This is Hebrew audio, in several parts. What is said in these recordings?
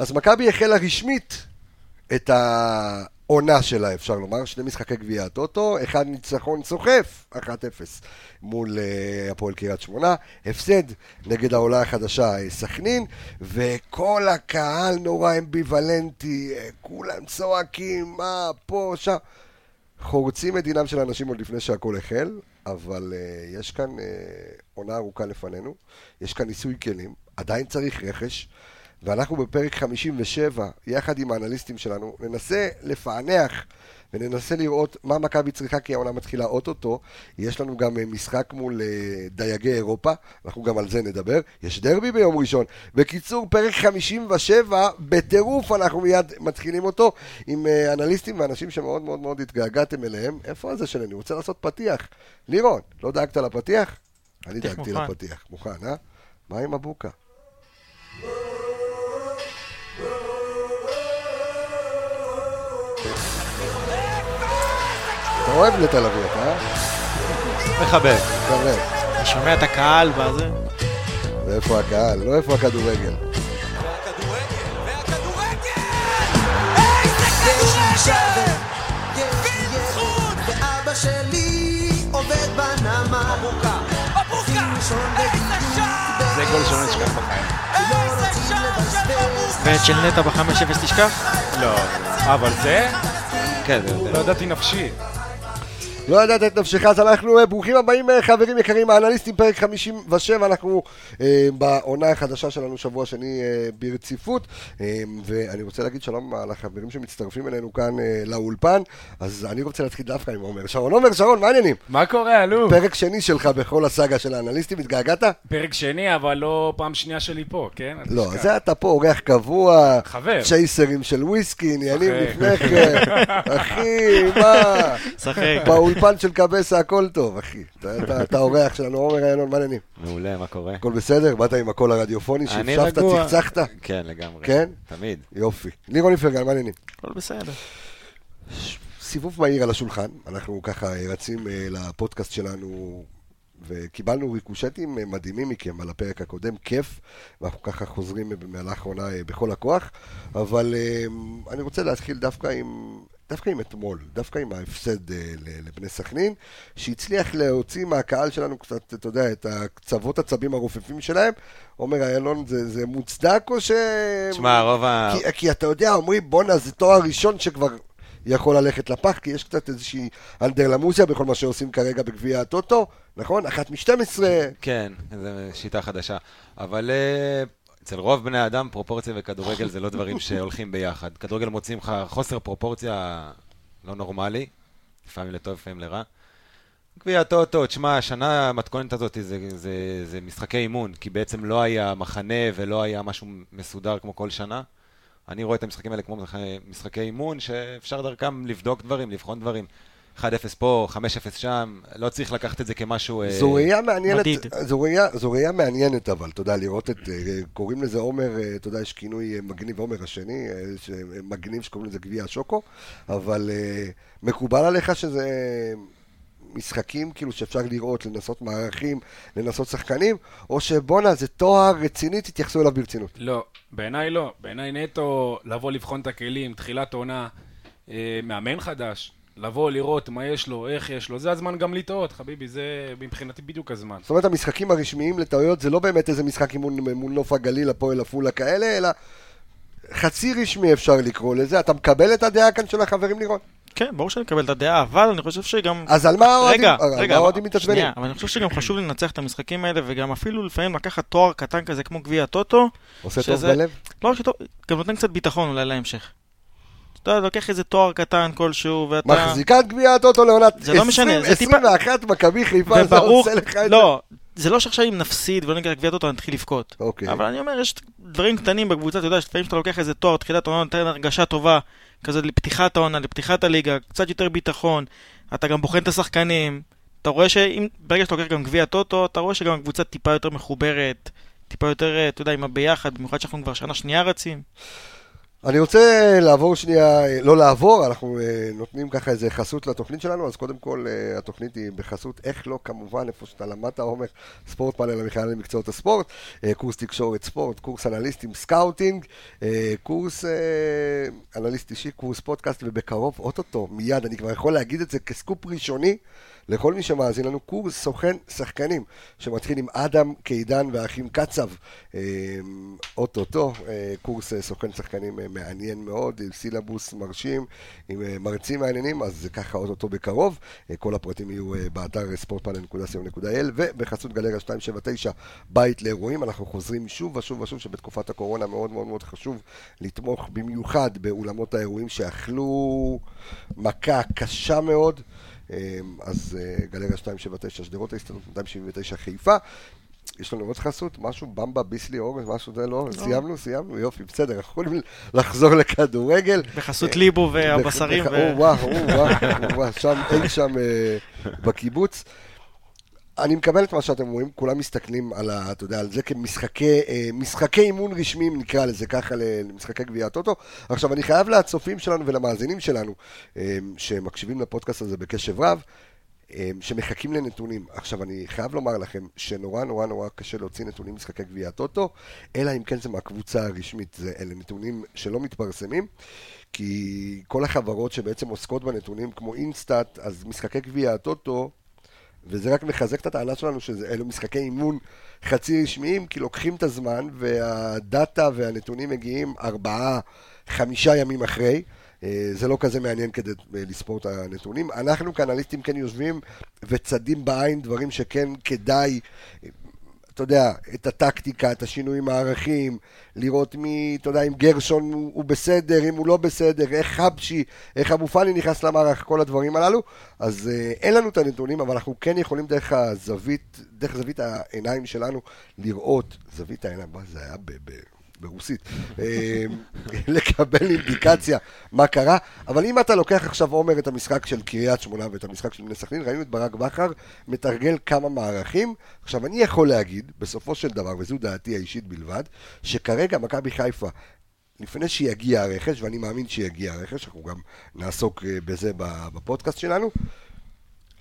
אז מכבי החלה רשמית את העונה שלה, אפשר לומר, שני משחקי גביע הטוטו, אחד ניצחון סוחף, 1-0 מול uh, הפועל קריית שמונה, הפסד נגד העולה החדשה אה, סכנין, וכל הקהל נורא אמביוולנטי, אה, כולם צועקים, מה, פה, שם. חורצים את דינם של אנשים עוד לפני שהכל החל, אבל uh, יש כאן uh, עונה ארוכה לפנינו, יש כאן ניסוי כלים, עדיין צריך רכש. ואנחנו בפרק 57, יחד עם האנליסטים שלנו, ננסה לפענח וננסה לראות מה מכבי צריכה, כי העונה מתחילה אוטוטו. יש לנו גם אה, משחק מול אה, דייגי אירופה, אנחנו גם על זה נדבר. יש דרבי ביום ראשון. בקיצור, פרק 57, בטירוף אנחנו מיד מתחילים אותו, עם אה, אנליסטים ואנשים שמאוד מאוד מאוד התגעגעתם אליהם. איפה הזה שלי? אני רוצה לעשות פתיח. לירון, לא דאגת לפתיח? אני דאגתי לפתיח. מוכן, אה? מה עם הבוקה? אתה אוהב לתל אביב, אה? מכבד. מכבד. אתה שומע את הקהל בזה? ואיפה הקהל? לא איפה הכדורגל. זה גול שלא נשכח בחיים. ואת של נטע ב-5-0 תשכח? לא, אבל זה, כן, זה... לא ידעתי נפשי. לא ידעת את נפשך, אז אנחנו אה, ברוכים הבאים אה, חברים יקרים, האנליסטים, פרק 57, אנחנו אה, בעונה החדשה שלנו שבוע שני אה, ברציפות, אה, ואני רוצה להגיד שלום לחברים שמצטרפים אלינו כאן אה, לאולפן, אז אני רוצה להתחיל דווקא עם עומר שרון. עומר שרון, מה העניינים? מה קורה, אלוף? פרק שני שלך בכל הסאגה של האנליסטים, התגעגעת? פרק שני, אבל לא פעם שנייה שלי פה, כן? לא. זה אתה פה אורח קבוע, חבר. צ'ייסרים של וויסקי, עניינים. לפני כן, אחי, מה? שחק. באולפן של קבסה הכל טוב, אחי. אתה- אתה- אתה אורח שלנו, עומר איילון, מה העניינים? מעולה, מה קורה? הכל בסדר? באת עם הקול הרדיופוני אני שהפשפת. צחצחת? כן, לגמרי. כן? תמיד. יופי. לירון איפרגן, מה העניינים? הכל בסדר. סיבוב מהיר על השולחן, אנחנו ככה רצים אה, לפודקאסט שלנו וקיבלנו ריקושטים אה, מדהימים מכם על הפרק הקודם, כיף, ואנחנו ככה חוזרים אה, במהלך העונה בכל הכוח, אבל אני רוצה להתחיל דווקא עם, דווקא עם אתמול, דווקא עם ההפסד אה, לבני סכנין, שהצליח להוציא מהקהל שלנו קצת, אתה יודע, את הקצוות עצבים הרופפים שלהם. עומר איילון, זה, זה מוצדק או ש... תשמע, רוב ה... כי, כי אתה יודע, אומרים, בואנה, זה תואר ראשון שכבר יכול ללכת לפח, כי יש קצת איזושהי אנדרלמוזיה בכל מה שעושים כרגע בגביע הטוטו, נכון? אחת מ-12. כן, זו שיטה חדשה. אבל אה, אצל רוב בני האדם, פרופורציה וכדורגל זה לא דברים שהולכים ביחד. כדורגל מוצאים לך חוסר פרופורציה לא נורמלי, לפעמים לטוב, לפעמים לרע. גביע הטוטו, תשמע, השנה המתכונת הזאת זה, זה, זה משחקי אימון, כי בעצם לא היה מחנה ולא היה משהו מסודר כמו כל שנה. אני רואה את המשחקים האלה כמו משחקי- אימון, שאפשר דרכם לבדוק דברים, לבחון דברים. 1-0 פה, 5-0 שם, לא צריך לקחת את זה כמשהו... אה, זו ראייה מעניינת, מדיד. זו ראייה, זו ראייה מעניינת אבל, אתה יודע, לראות את, אה, קוראים לזה עומר, אה, אתה יודע, יש כינוי מגניב, עומר השני, מגניב שקוראים לזה גביע השוקו, אבל מקובל עליך שזה משחקים כאילו שאפשר לראות, לנסות מערכים, לנסות שחקנים, או שבואנה, זה תואר רציני, תתייחסו אליו ברצינות. לא, בעיניי לא. בעיניי נטו לבוא לבחון את הכלים, תחילת עונה, אה, מאמן חדש, לבוא לראות מה יש לו, איך יש לו, זה הזמן גם לטעות, חביבי, זה מבחינתי בדיוק הזמן. זאת אומרת, המשחקים הרשמיים לטעויות זה לא באמת איזה משחק אימון מול נוף הגליל, הפועל עפולה כאלה, אלא חצי רשמי אפשר לקרוא לזה. אתה מקבל את הדעה כאן של החברים לירון? כן, ברור שאני מקבל את הדעה, אבל אני חושב שגם... אז על מה האוהדים רגע, רגע, האוהדים מתעצבנים? שנייה, אבל אני חושב שגם חשוב לנצח את המשחקים האלה, וגם אפילו לפעמים לקחת תואר קטן כזה כמו גביע הטוטו, עושה טוב שזה- בלב? לא רק שטוב, גם נותן קצת ביטחון אולי להמשך. אתה לוקח איזה תואר קטן כלשהו, ואתה... מחזיקת גביע הטוטו לעונת זה לא 21 מכבי חיפה, זה עושה לך את זה? לא, זה לא שעכשיו אם נפסיד ולא נגיד גביע הטוטו נתחיל לבכות. אוקיי. אבל אני אומר, יש דברים קטנים בקבוצה, אתה יודע, לפעמים שאתה לוקח איזה תואר, תחילת העונה, נותן הרגשה טובה, כזה לפתיחת העונה, לפתיחת הליגה, קצת יותר ביטחון, אתה גם בוחן את השחקנים, אתה רואה שאם, ברגע שאתה לוקח גם גביע הטוטו, אתה רואה שגם הקבוצה טיפה יותר מחוברת, טיפה יותר, אה, אתה יודע, עם הביחד, במיוחד שאנחנו כבר שנה שנייה רצים. אני רוצה לעבור שנייה, לא לעבור, אנחנו אה, נותנים ככה איזה חסות לתוכנית שלנו, אז קודם כל אה, התוכנית היא בחסות, איך לא, כמובן, איפה שאתה למדת, עומר, ספורט פאנל המכללה למקצועות הספורט, אה, קורס תקשורת ספורט, קורס אנליסטים סקאוטינג, קורס אנליסט אישי, קורס פודקאסט, ובקרוב, אוטוטו, מיד, אני כבר יכול להגיד את זה כסקופ ראשוני. לכל מי שמאזין לנו, קורס סוכן שחקנים, שמתחיל עם אדם קידן והאחים קצב, אה, אוטוטו, אה, קורס אה, סוכן שחקנים מעניין מאוד, עם סילבוס מרשים, עם מרצים מעניינים, אז ככה אוטוטו בקרוב. כל הפרטים יהיו באתר ספורטפאנל.co.il ובחסות גלריה 279, בית לאירועים. אנחנו חוזרים שוב ושוב ושוב שבתקופת הקורונה מאוד מאוד מאוד חשוב לתמוך במיוחד באולמות האירועים שאכלו מכה קשה מאוד. אמ, אז אה, גלריה 279 שדרות ההסתדרות 279 חיפה. יש לנו עוד חסות? משהו? במבה, ביסלי, אורז, משהו זה לא? סיימנו? סיימנו? יופי, בסדר, אנחנו יכולים לחזור לכדורגל. בחסות ליבו והבשרים. וואו, או וואו, או וואו, שם, אי שם אה, בקיבוץ. אני מקבל את מה שאתם אומרים, כולם מסתכלים על, ה, אתה יודע, על זה כמשחקי אה, משחקי אימון רשמיים, נקרא לזה ככה, למשחקי גביע הטוטו. עכשיו, אני חייב לצופים שלנו ולמאזינים שלנו, אה, שמקשיבים לפודקאסט הזה בקשב רב, אה, שמחכים לנתונים. עכשיו, אני חייב לומר לכם שנורא נורא נורא קשה להוציא נתונים משחקי גביע הטוטו, אלא אם כן זה מהקבוצה הרשמית, זה, אלה נתונים שלא מתפרסמים. כי כל החברות שבעצם עוסקות בנתונים, כמו אינסטאט, אז משחקי גביע הטוטו, וזה רק מחזק את הטענה שלנו שאלו משחקי אימון חצי רשמיים, כי לוקחים את הזמן והדאטה והנתונים מגיעים ארבעה, חמישה ימים אחרי. אה, זה לא כזה מעניין כדי אה, לספור את הנתונים. אנחנו כאנליסטים כן יושבים וצדים בעין דברים שכן כדאי, אתה יודע, את הטקטיקה, את השינויים הערכים, לראות מי, אתה יודע, אם גרשון הוא, הוא בסדר, אם הוא לא בסדר, איך חבשי, איך אבו פאני נכנס למערך, כל הדברים הללו. אז אה, אין לנו את הנתונים, אבל אנחנו כן יכולים דרך הזווית, דרך זווית העיניים שלנו, לראות, זווית העיניים, מה זה היה ב... ב ברוסית, אה, לקבל אינדיקציה מה קרה, אבל אם אתה לוקח עכשיו עומר את המשחק של קריית שמונה ואת המשחק של בני סכנין, ראינו את ברק בכר מתרגל כמה מערכים. עכשיו אני יכול להגיד, בסופו של דבר, וזו דעתי האישית בלבד, שכרגע מכבי חיפה לפני שיגיע הרכש, ואני מאמין שיגיע הרכש, אנחנו גם נעסוק אה, בזה בפודקאסט שלנו,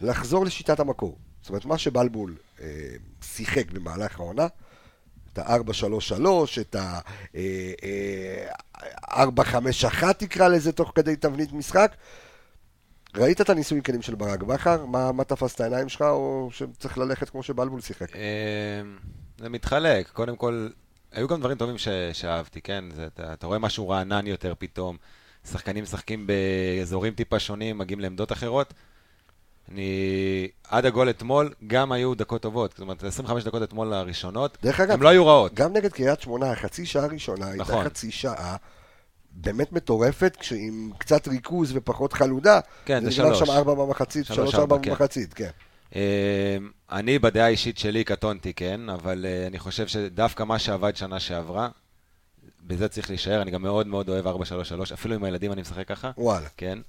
לחזור לשיטת המקור. זאת אומרת, מה שבלבול אה, שיחק במהלך העונה, ה-4-3-3, את ה-4-5-1 תקרא לזה, תוך כדי תבנית משחק. ראית את הניסוי כלים של ברק בכר? מה, מה תפס את העיניים שלך, או שצריך ללכת כמו שבלבול שיחק? אה, זה מתחלק. קודם כל, היו גם דברים טובים ש- שאהבתי, כן? זה, אתה, אתה רואה משהו רענן יותר פתאום. שחקנים משחקים באזורים טיפה שונים, מגיעים לעמדות אחרות. אני... עד הגול אתמול, גם היו דקות טובות. זאת אומרת, 25 דקות אתמול הראשונות, דרך אגב, הן לא היו רעות. גם נגד קריית שמונה, החצי שעה הראשונה הייתה נכון. חצי שעה באמת מטורפת, כשעם קצת ריכוז ופחות חלודה. כן, זה שלוש. שם ארבע במחצית, שלוש, שלוש ארבע, כן. במחצית, כן. אה, אני בדעה האישית שלי קטונתי, כן, אבל אה, אני חושב שדווקא מה שעבד שנה שעברה, בזה צריך להישאר, אני גם מאוד מאוד אוהב 4-3-3, אפילו עם הילדים אני משחק ככה, וואלה. כן.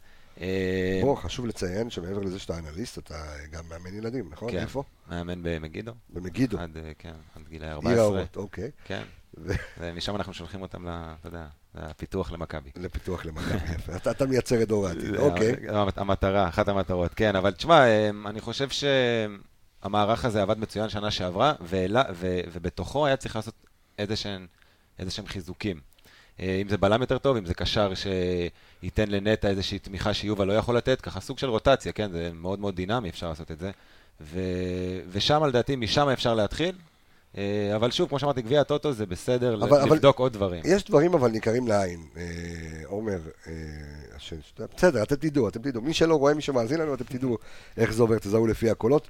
אה, בוא, חשוב לציין שמעבר לזה שאתה אנליסט, אתה גם מאמן ילדים, נכון? כן. איפה? מאמן במגידו, במגידו. עד, אה, כן, עד גילי עיר 14, האורות, אוקיי. כן, ו- ומשם אנחנו שולחים אותם, אתה יודע, לפיתוח למכבי. לפיתוח למכבי יפה. אתה- אתה מייצר את דור העתיד, אוקיי. המטרה, אחת המטרות, כן, אבל תשמע, אה, אני חושב שהמערך הזה עבד מצוין שנה שעברה, ואלה- ו- ובתוכו היה צריך לעשות איזה שהם חיזוקים. אה, אם זה בלם יותר טוב, אם זה קשר שייתן לנטע איזושהי תמיכה שיובל לא יכול לתת, ככה סוג של רוטציה, כן, זה מאוד מאוד דינמי, אפשר לעשות את זה. ו- ושם לדעתי, משם אפשר להתחיל. אה, אבל שוב, כמו שאמרתי, גביע הטוטו זה בסדר אבל- אבל- לבדוק עוד דברים. יש דברים אבל ניכרים לעין, אה, עומר, אה, ש- בסדר, אתם תדעו, אתם תדעו. מי שלא רואה, מי שמאזין לנו, אתם תדעו איך זה עובר, תזהו לפי הקולות.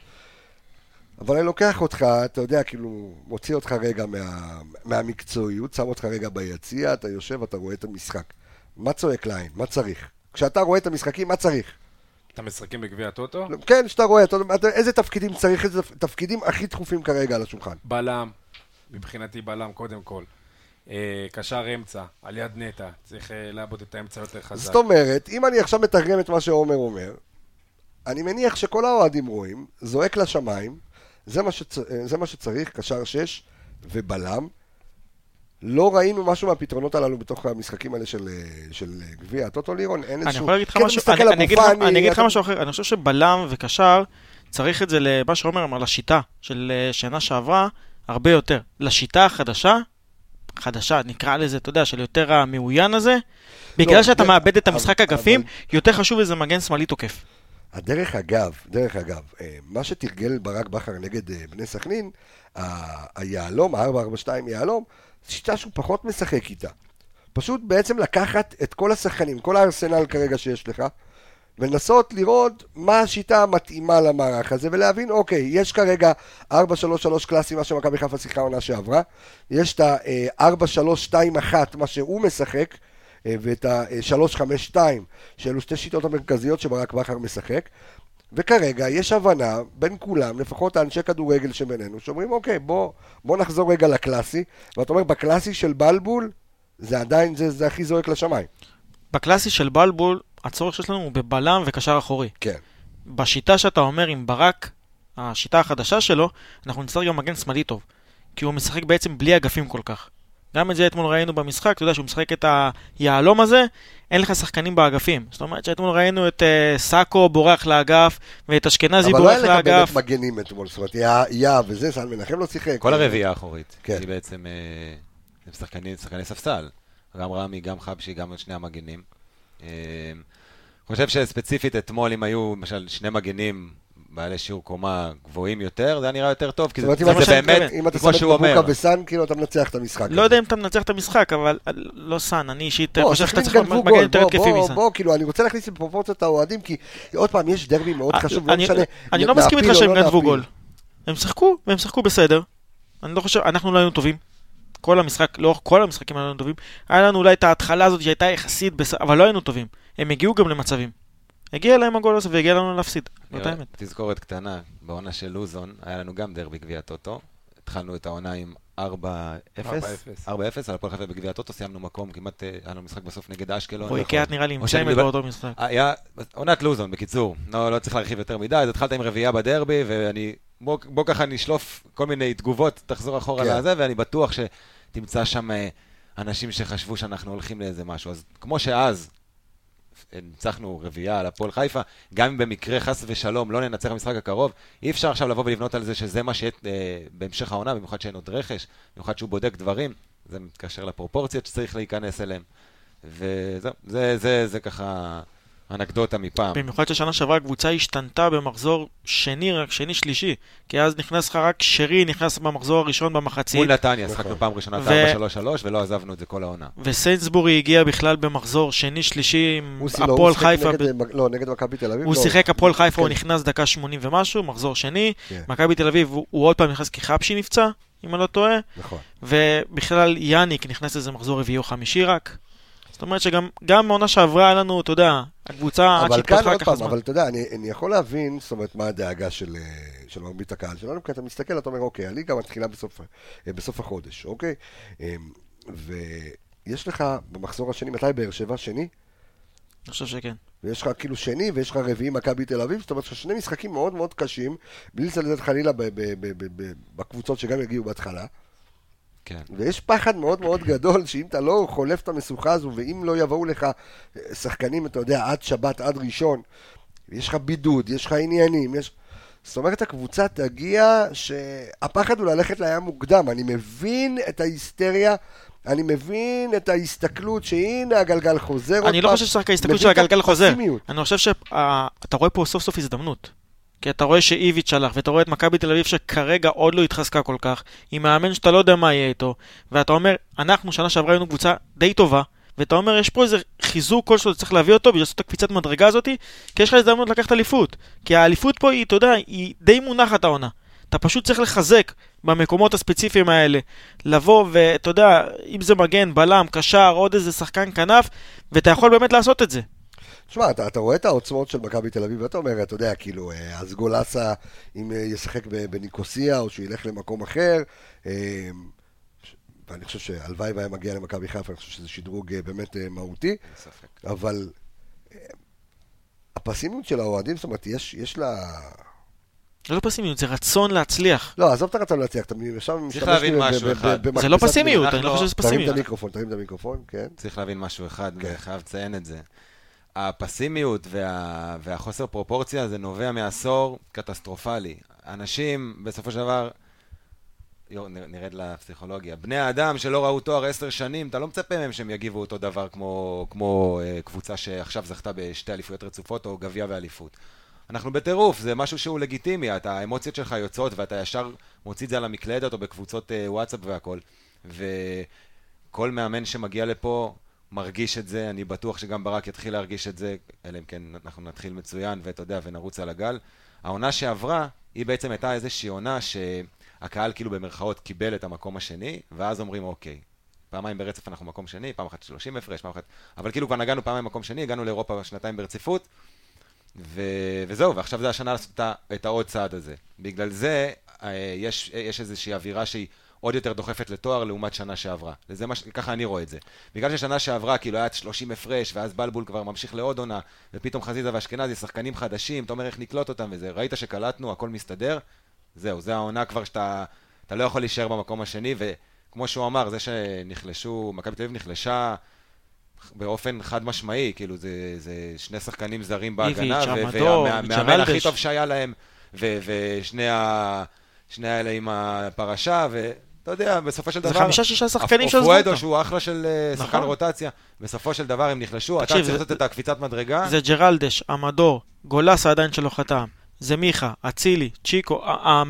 אבל אני לוקח אותך, אתה יודע, כאילו, מוציא אותך רגע מה, מהמקצועיות, שם אותך רגע ביציע, אתה יושב, אתה רואה את המשחק. מה צועק לעין? מה צריך? כשאתה רואה את המשחקים, מה צריך? אתה משחקים בגביע הטוטו? כן, שאתה רואה, אתה, אתה, איזה תפקידים צריך, איזה תפקידים הכי דחופים כרגע על השולחן. בלם, מבחינתי בלם קודם כל. אה, קשר אמצע, על יד נטע, צריך אה, לעבוד את האמצע יותר חזק. זאת אומרת, אם אני עכשיו מתרגם את מה שעומר אומר, אני מניח שכל האוהדים רואים, זועק לשמיים, זה מה, שצ... זה מה שצריך, קשר שש ובלם, לא ראינו משהו מהפתרונות הללו בתוך המשחקים האלה של, אה, של אה, גביע הטוטו לירון, אין אני איזשהו... יכול להגיד לך כן, משהו, אני- אני אגיד לך- אני משהו אחר, אני חושב שבלם וקשר, צריך את זה למה שעומר אמר, לשיטה של אה, שנה שעברה, הרבה יותר. לשיטה החדשה, חדשה, נקרא לזה, אתה יודע, של יותר המאוין הזה, בגלל לא, שאתה מאבד את המשחק אגפים, אבל- יותר חשוב איזה מגן שמאלי תוקף. הדרך אגב, דרך אגב, אה, מה שתרגל ברק בכר נגד אה, בני סכנין, היהלום, ה-442 יהלום, שיטה שהוא פחות משחק איתה. פשוט בעצם לקחת את כל השחקנים, כל הארסנל כרגע שיש לך, ולנסות לראות מה השיטה המתאימה למערך הזה, ולהבין, אוקיי, יש כרגע 4-3-3 קלאסי, מה שמכבי חיפה שיחקה עונה שעברה, יש את ה-4-3-2-1, מה שהוא משחק, אה, ואת ה-3-5-2, שאלו שתי שיטות המרכזיות שברק בכר משחק, וכרגע יש הבנה בין כולם, לפחות האנשי כדורגל שבינינו, שאומרים, אוקיי, בוא, בוא נחזור רגע לקלאסי, ואתה אומר, בקלאסי של בלבול, זה עדיין, זה, זה הכי זועק לשמיים. בקלאסי של בלבול, הצורך שיש לנו הוא בבלם וקשר אחורי. כן. בשיטה שאתה אומר עם ברק, השיטה החדשה שלו, אנחנו נצטרך גם מגן שמאלי טוב. כי הוא משחק בעצם בלי אגפים כל כך. גם את זה אתמול ראינו במשחק, אתה יודע שהוא משחק את היהלום הזה, אין לך שחקנים באגפים. זאת אומרת שאתמול ראינו את uh, סאקו בורח לאגף, ואת אשכנזי אבל לא בורח היה לך באמת לאגף. מגנים אתמול, זאת אומרת, יא יא וזה, סן מנחם לא שיחק. כל הרביעייה האחורית. כן. היא בעצם אה, הם שחקני, שחקני ספסל. גם רמי, גם חבשי, גם שני המגנים. אה, אני חושב שספציפית אתמול, אם היו למשל שני מגנים בעלי שיעור קומה גבוהים יותר, זה היה נראה יותר טוב, כי זה, זה אתה- באמת, אם אתה שם את. מבוקה וסאן, כאילו אתה מנצח את המשחק. לא יודע אם אתה מנצח את המשחק, אבל אה, לא סאן, אני אישית בוא, חושב שאתה צריך מגן יותר התקפי מסאן. בוא, כאילו, אני רוצה להכניס לפרופורציות האוהדים, כי עוד פעם, יש דרבי מאוד אה, חשוב, לא אני- משנה. אני לא מסכים איתך שהם לא גנבו להפיל. גול. הם שיחקו, והם שיחקו בסדר. אני לא חושב, אנחנו לא היינו טובים. כל המשחק, לאורך כל המשחקים היינו טובים. היה לנו אולי את ההתחלה הזאת שהייתה יחסית אבל לא היינו טובים. הם הגיעו גם למצבים. הגיע להם הגול הזה והגיע לנו להפסיד. זאת האמת. תזכורת קטנה, בעונה של לוזון, היה לנו גם דרבי גביע הטוטו. התחלנו את העונה עם 4-0, 4-0 על הפועל חיפה בגביע הטוטו, סיימנו מקום, כמעט אה, היה לנו משחק בסוף נגד אשקלון. רועי נכון. קיאט נראה לי עם צמד באותו משחק. היה עונת לוזון, בקיצור. לא, לא צריך להרחיב יותר מדי, אז התחלת עם רביעייה בדרבי, ואני... בוא, בוא ככה נשלוף כל מיני תגובות, תחזור אחורה כן. לזה, ואני בטוח שתמצא שם אה, אנשים שחשבו שאנחנו הולכים לאיזה משהו. אז כמו שאז ניצחנו רביעייה על הפועל חיפה, גם אם במקרה חס ושלום לא ננצח במשחק הקרוב, אי אפשר עכשיו לבוא ולבנות על זה שזה מה שיהיה אה, בהמשך העונה, במיוחד שאין עוד רכש, במיוחד שהוא בודק דברים, זה מתקשר לפרופורציות שצריך להיכנס אליהם. וזהו, זה, זה, זה ככה אנקדוטה מפעם. במיוחד ששנה שעברה הקבוצה השתנתה במחזור שני, רק שני שלישי. כי אז נכנס לך רק שרי, נכנס במחזור הראשון במחצית. מול נתניה, נכון. שחקנו פעם ראשונה את ו- 4-3-3 ולא עזבנו את זה כל העונה. וסיינסבורי הגיע בכלל במחזור שני שלישי עם לא, הוא הפועל חיפה. נגד, ב- אה, לא, נגד מכבי תל אביב. הוא לא. שיחק הפועל חיפה, הוא כן. נכנס דקה 80 ומשהו, מחזור שני. כן. מכבי תל אביב, הוא הוא עוד פעם נכנס כי חבשי נפצע, אם אני לא טועה. נכון. ובכלל יאניק נכנס איזה מחזור רביעי או חמישי רק. זאת אומרת שגם גם בעונה שעברה היה לנו, אתה יודע, הקבוצה עד אבל שהתפתחה כאן עוד ככה פעם, זמן. אבל אתה יודע, אני, אני יכול להבין, זאת אומרת, מה הדאגה של, אה, של מרבית הקהל שלנו, כי אתה מסתכל, אתה אומר, אוקיי, הליגה מתחילה בסוף, אה, בסוף החודש, אוקיי? אה, ויש לך במחזור השני, מתי באר שבע? שני? אני חושב שכן. ויש לך כאילו שני, ויש לך רביעי מכבי תל אביב, זאת אומרת, יש לך שני משחקים מאוד מאוד קשים, בלי לצלצל חלילה בקבוצות שגם יגיעו בהתחלה. כן. ויש פחד מאוד מאוד גדול, שאם אתה לא חולף את המשוכה הזו, ואם לא יבואו לך אה, שחקנים, אתה יודע, עד שבת, עד ראשון, יש לך בידוד, יש לך עניינים, יש... זאת אומרת, הקבוצה תגיע שהפחד הוא ללכת לים מוקדם. אני מבין את ההיסטריה, אני מבין את ההסתכלות שהנה הגלגל חוזר. אני לא חושב שרק ההסתכלות מבין של הגלגל חוזר. אני חושב שאתה רואה פה סוף סוף הזדמנות. כי אתה רואה שאיביץ' הלך, ואתה רואה את מכבי תל אביב שכרגע עוד לא התחזקה כל כך, עם מאמן שאתה לא יודע מה יהיה איתו, ואתה אומר, אנחנו שנה שעברה היינו קבוצה די טובה, ואתה אומר, יש פה איזה חיזוק כלשהו שצריך להביא אותו, בשביל לעשות את הקפיצת מדרגה הזאת, כי יש לך הזדמנות לקחת אליפות. כי האליפות פה היא, אתה יודע, היא די מונחת העונה. אתה פשוט צריך לחזק במקומות הספציפיים האלה. לבוא ואתה יודע, אם זה מגן, בלם, קשר, עוד איזה שחקן כנף, ואתה יכול באמת לעשות את זה. תשמע, אתה, אתה רואה את העוצמות של מכבי תל אביב, ואתה אומר, אתה יודע, כאילו, אה, אז גולסה, אם אה, ישחק ב- בניקוסיה, או שהוא ילך למקום אחר, אה, ואני חושב שהלוואי והיה מגיע למכבי חיפה, אני חושב שזה שדרוג באמת מהותי. אבל הפסימיות של האוהדים, זאת אומרת, יש, יש לה... זה לא פסימיות, זה רצון להצליח. לא, עזוב את הרצון להצליח, אתה עכשיו משתמש להבין לי ב- משהו ב- אחד. ב- זה לא פסימיות. אני לא חושב שזה תרים את פסימיות. המיקרופון, תרים את המיקרופון, כן. צריך להבין משהו אחד, כן. וחייב לציין את זה. הפסימיות וה... והחוסר פרופורציה זה נובע מעשור קטסטרופלי. אנשים, בסופו של דבר, יו, נ- נרד לפסיכולוגיה. בני האדם שלא ראו תואר עשר שנים, אתה לא מצפה מהם שהם יגיבו אותו דבר כמו, כמו אה, קבוצה שעכשיו זכתה בשתי אליפויות רצופות או גביע ואליפות. אנחנו בטירוף, זה משהו שהוא לגיטימי, אתה, האמוציות שלך יוצאות ואתה ישר מוציא את זה על המקלדת או בקבוצות אה, וואטסאפ והכל. וכל מאמן שמגיע לפה מרגיש את זה, אני בטוח שגם ברק יתחיל להרגיש את זה, אלא אם כן אנחנו נתחיל מצוין ואתה יודע, ונרוץ על הגל. העונה שעברה, היא בעצם הייתה איזושהי עונה שהקהל כאילו במרכאות קיבל את המקום השני, ואז אומרים אוקיי, פעמיים ברצף אנחנו מקום שני, פעם אחת 30 הפרש, פעם אחת... אבל כאילו כבר נגענו פעמיים מקום שני, הגענו לאירופה שנתיים ברציפות, ו... וזהו, ועכשיו זה השנה לעשות את העוד צעד הזה. בגלל זה אה, יש, יש איזושהי אווירה שהיא עוד יותר דוחפת לתואר לעומת שנה שעברה. וזה מה ש... ככה אני רואה את זה. בגלל ששנה שעברה כאילו היה 30 הפרש, ואז בלבול כבר ממשיך לעוד עונה, ופתאום חזיזה ואשכנזי, שחקנים חדשים, אתה אומר איך נקלוט אותם וזה. ראית שקלטנו, הכל מסתדר, זהו, זה העונה כבר שאתה אתה לא יכול להישאר במקום השני, וכמו שהוא אמר, זה שנחלשו, מכבי תל אביב נחלשה באופן חד משמעי, כאילו זה, זה שני שחקנים זרים בהגנה, ו- והמאמן הכי. טוב שהיה להם, ו- ושני ה... שני האלה עם הפרשה, ואתה יודע, בסופו של זה דבר... חמישה-שישה שחקנים שעזבו אופואדו, אותם. שהוא אחלה של אה, שחקן נכון. רוטציה, בסופו של דבר הם נחלשו, אתה צריך זה- לעשות את הקפיצת מדרגה. זה ג'רלדש, עמדור, גולסה עדיין שלא חתם, זה מיכה, אצילי, צ'יקו,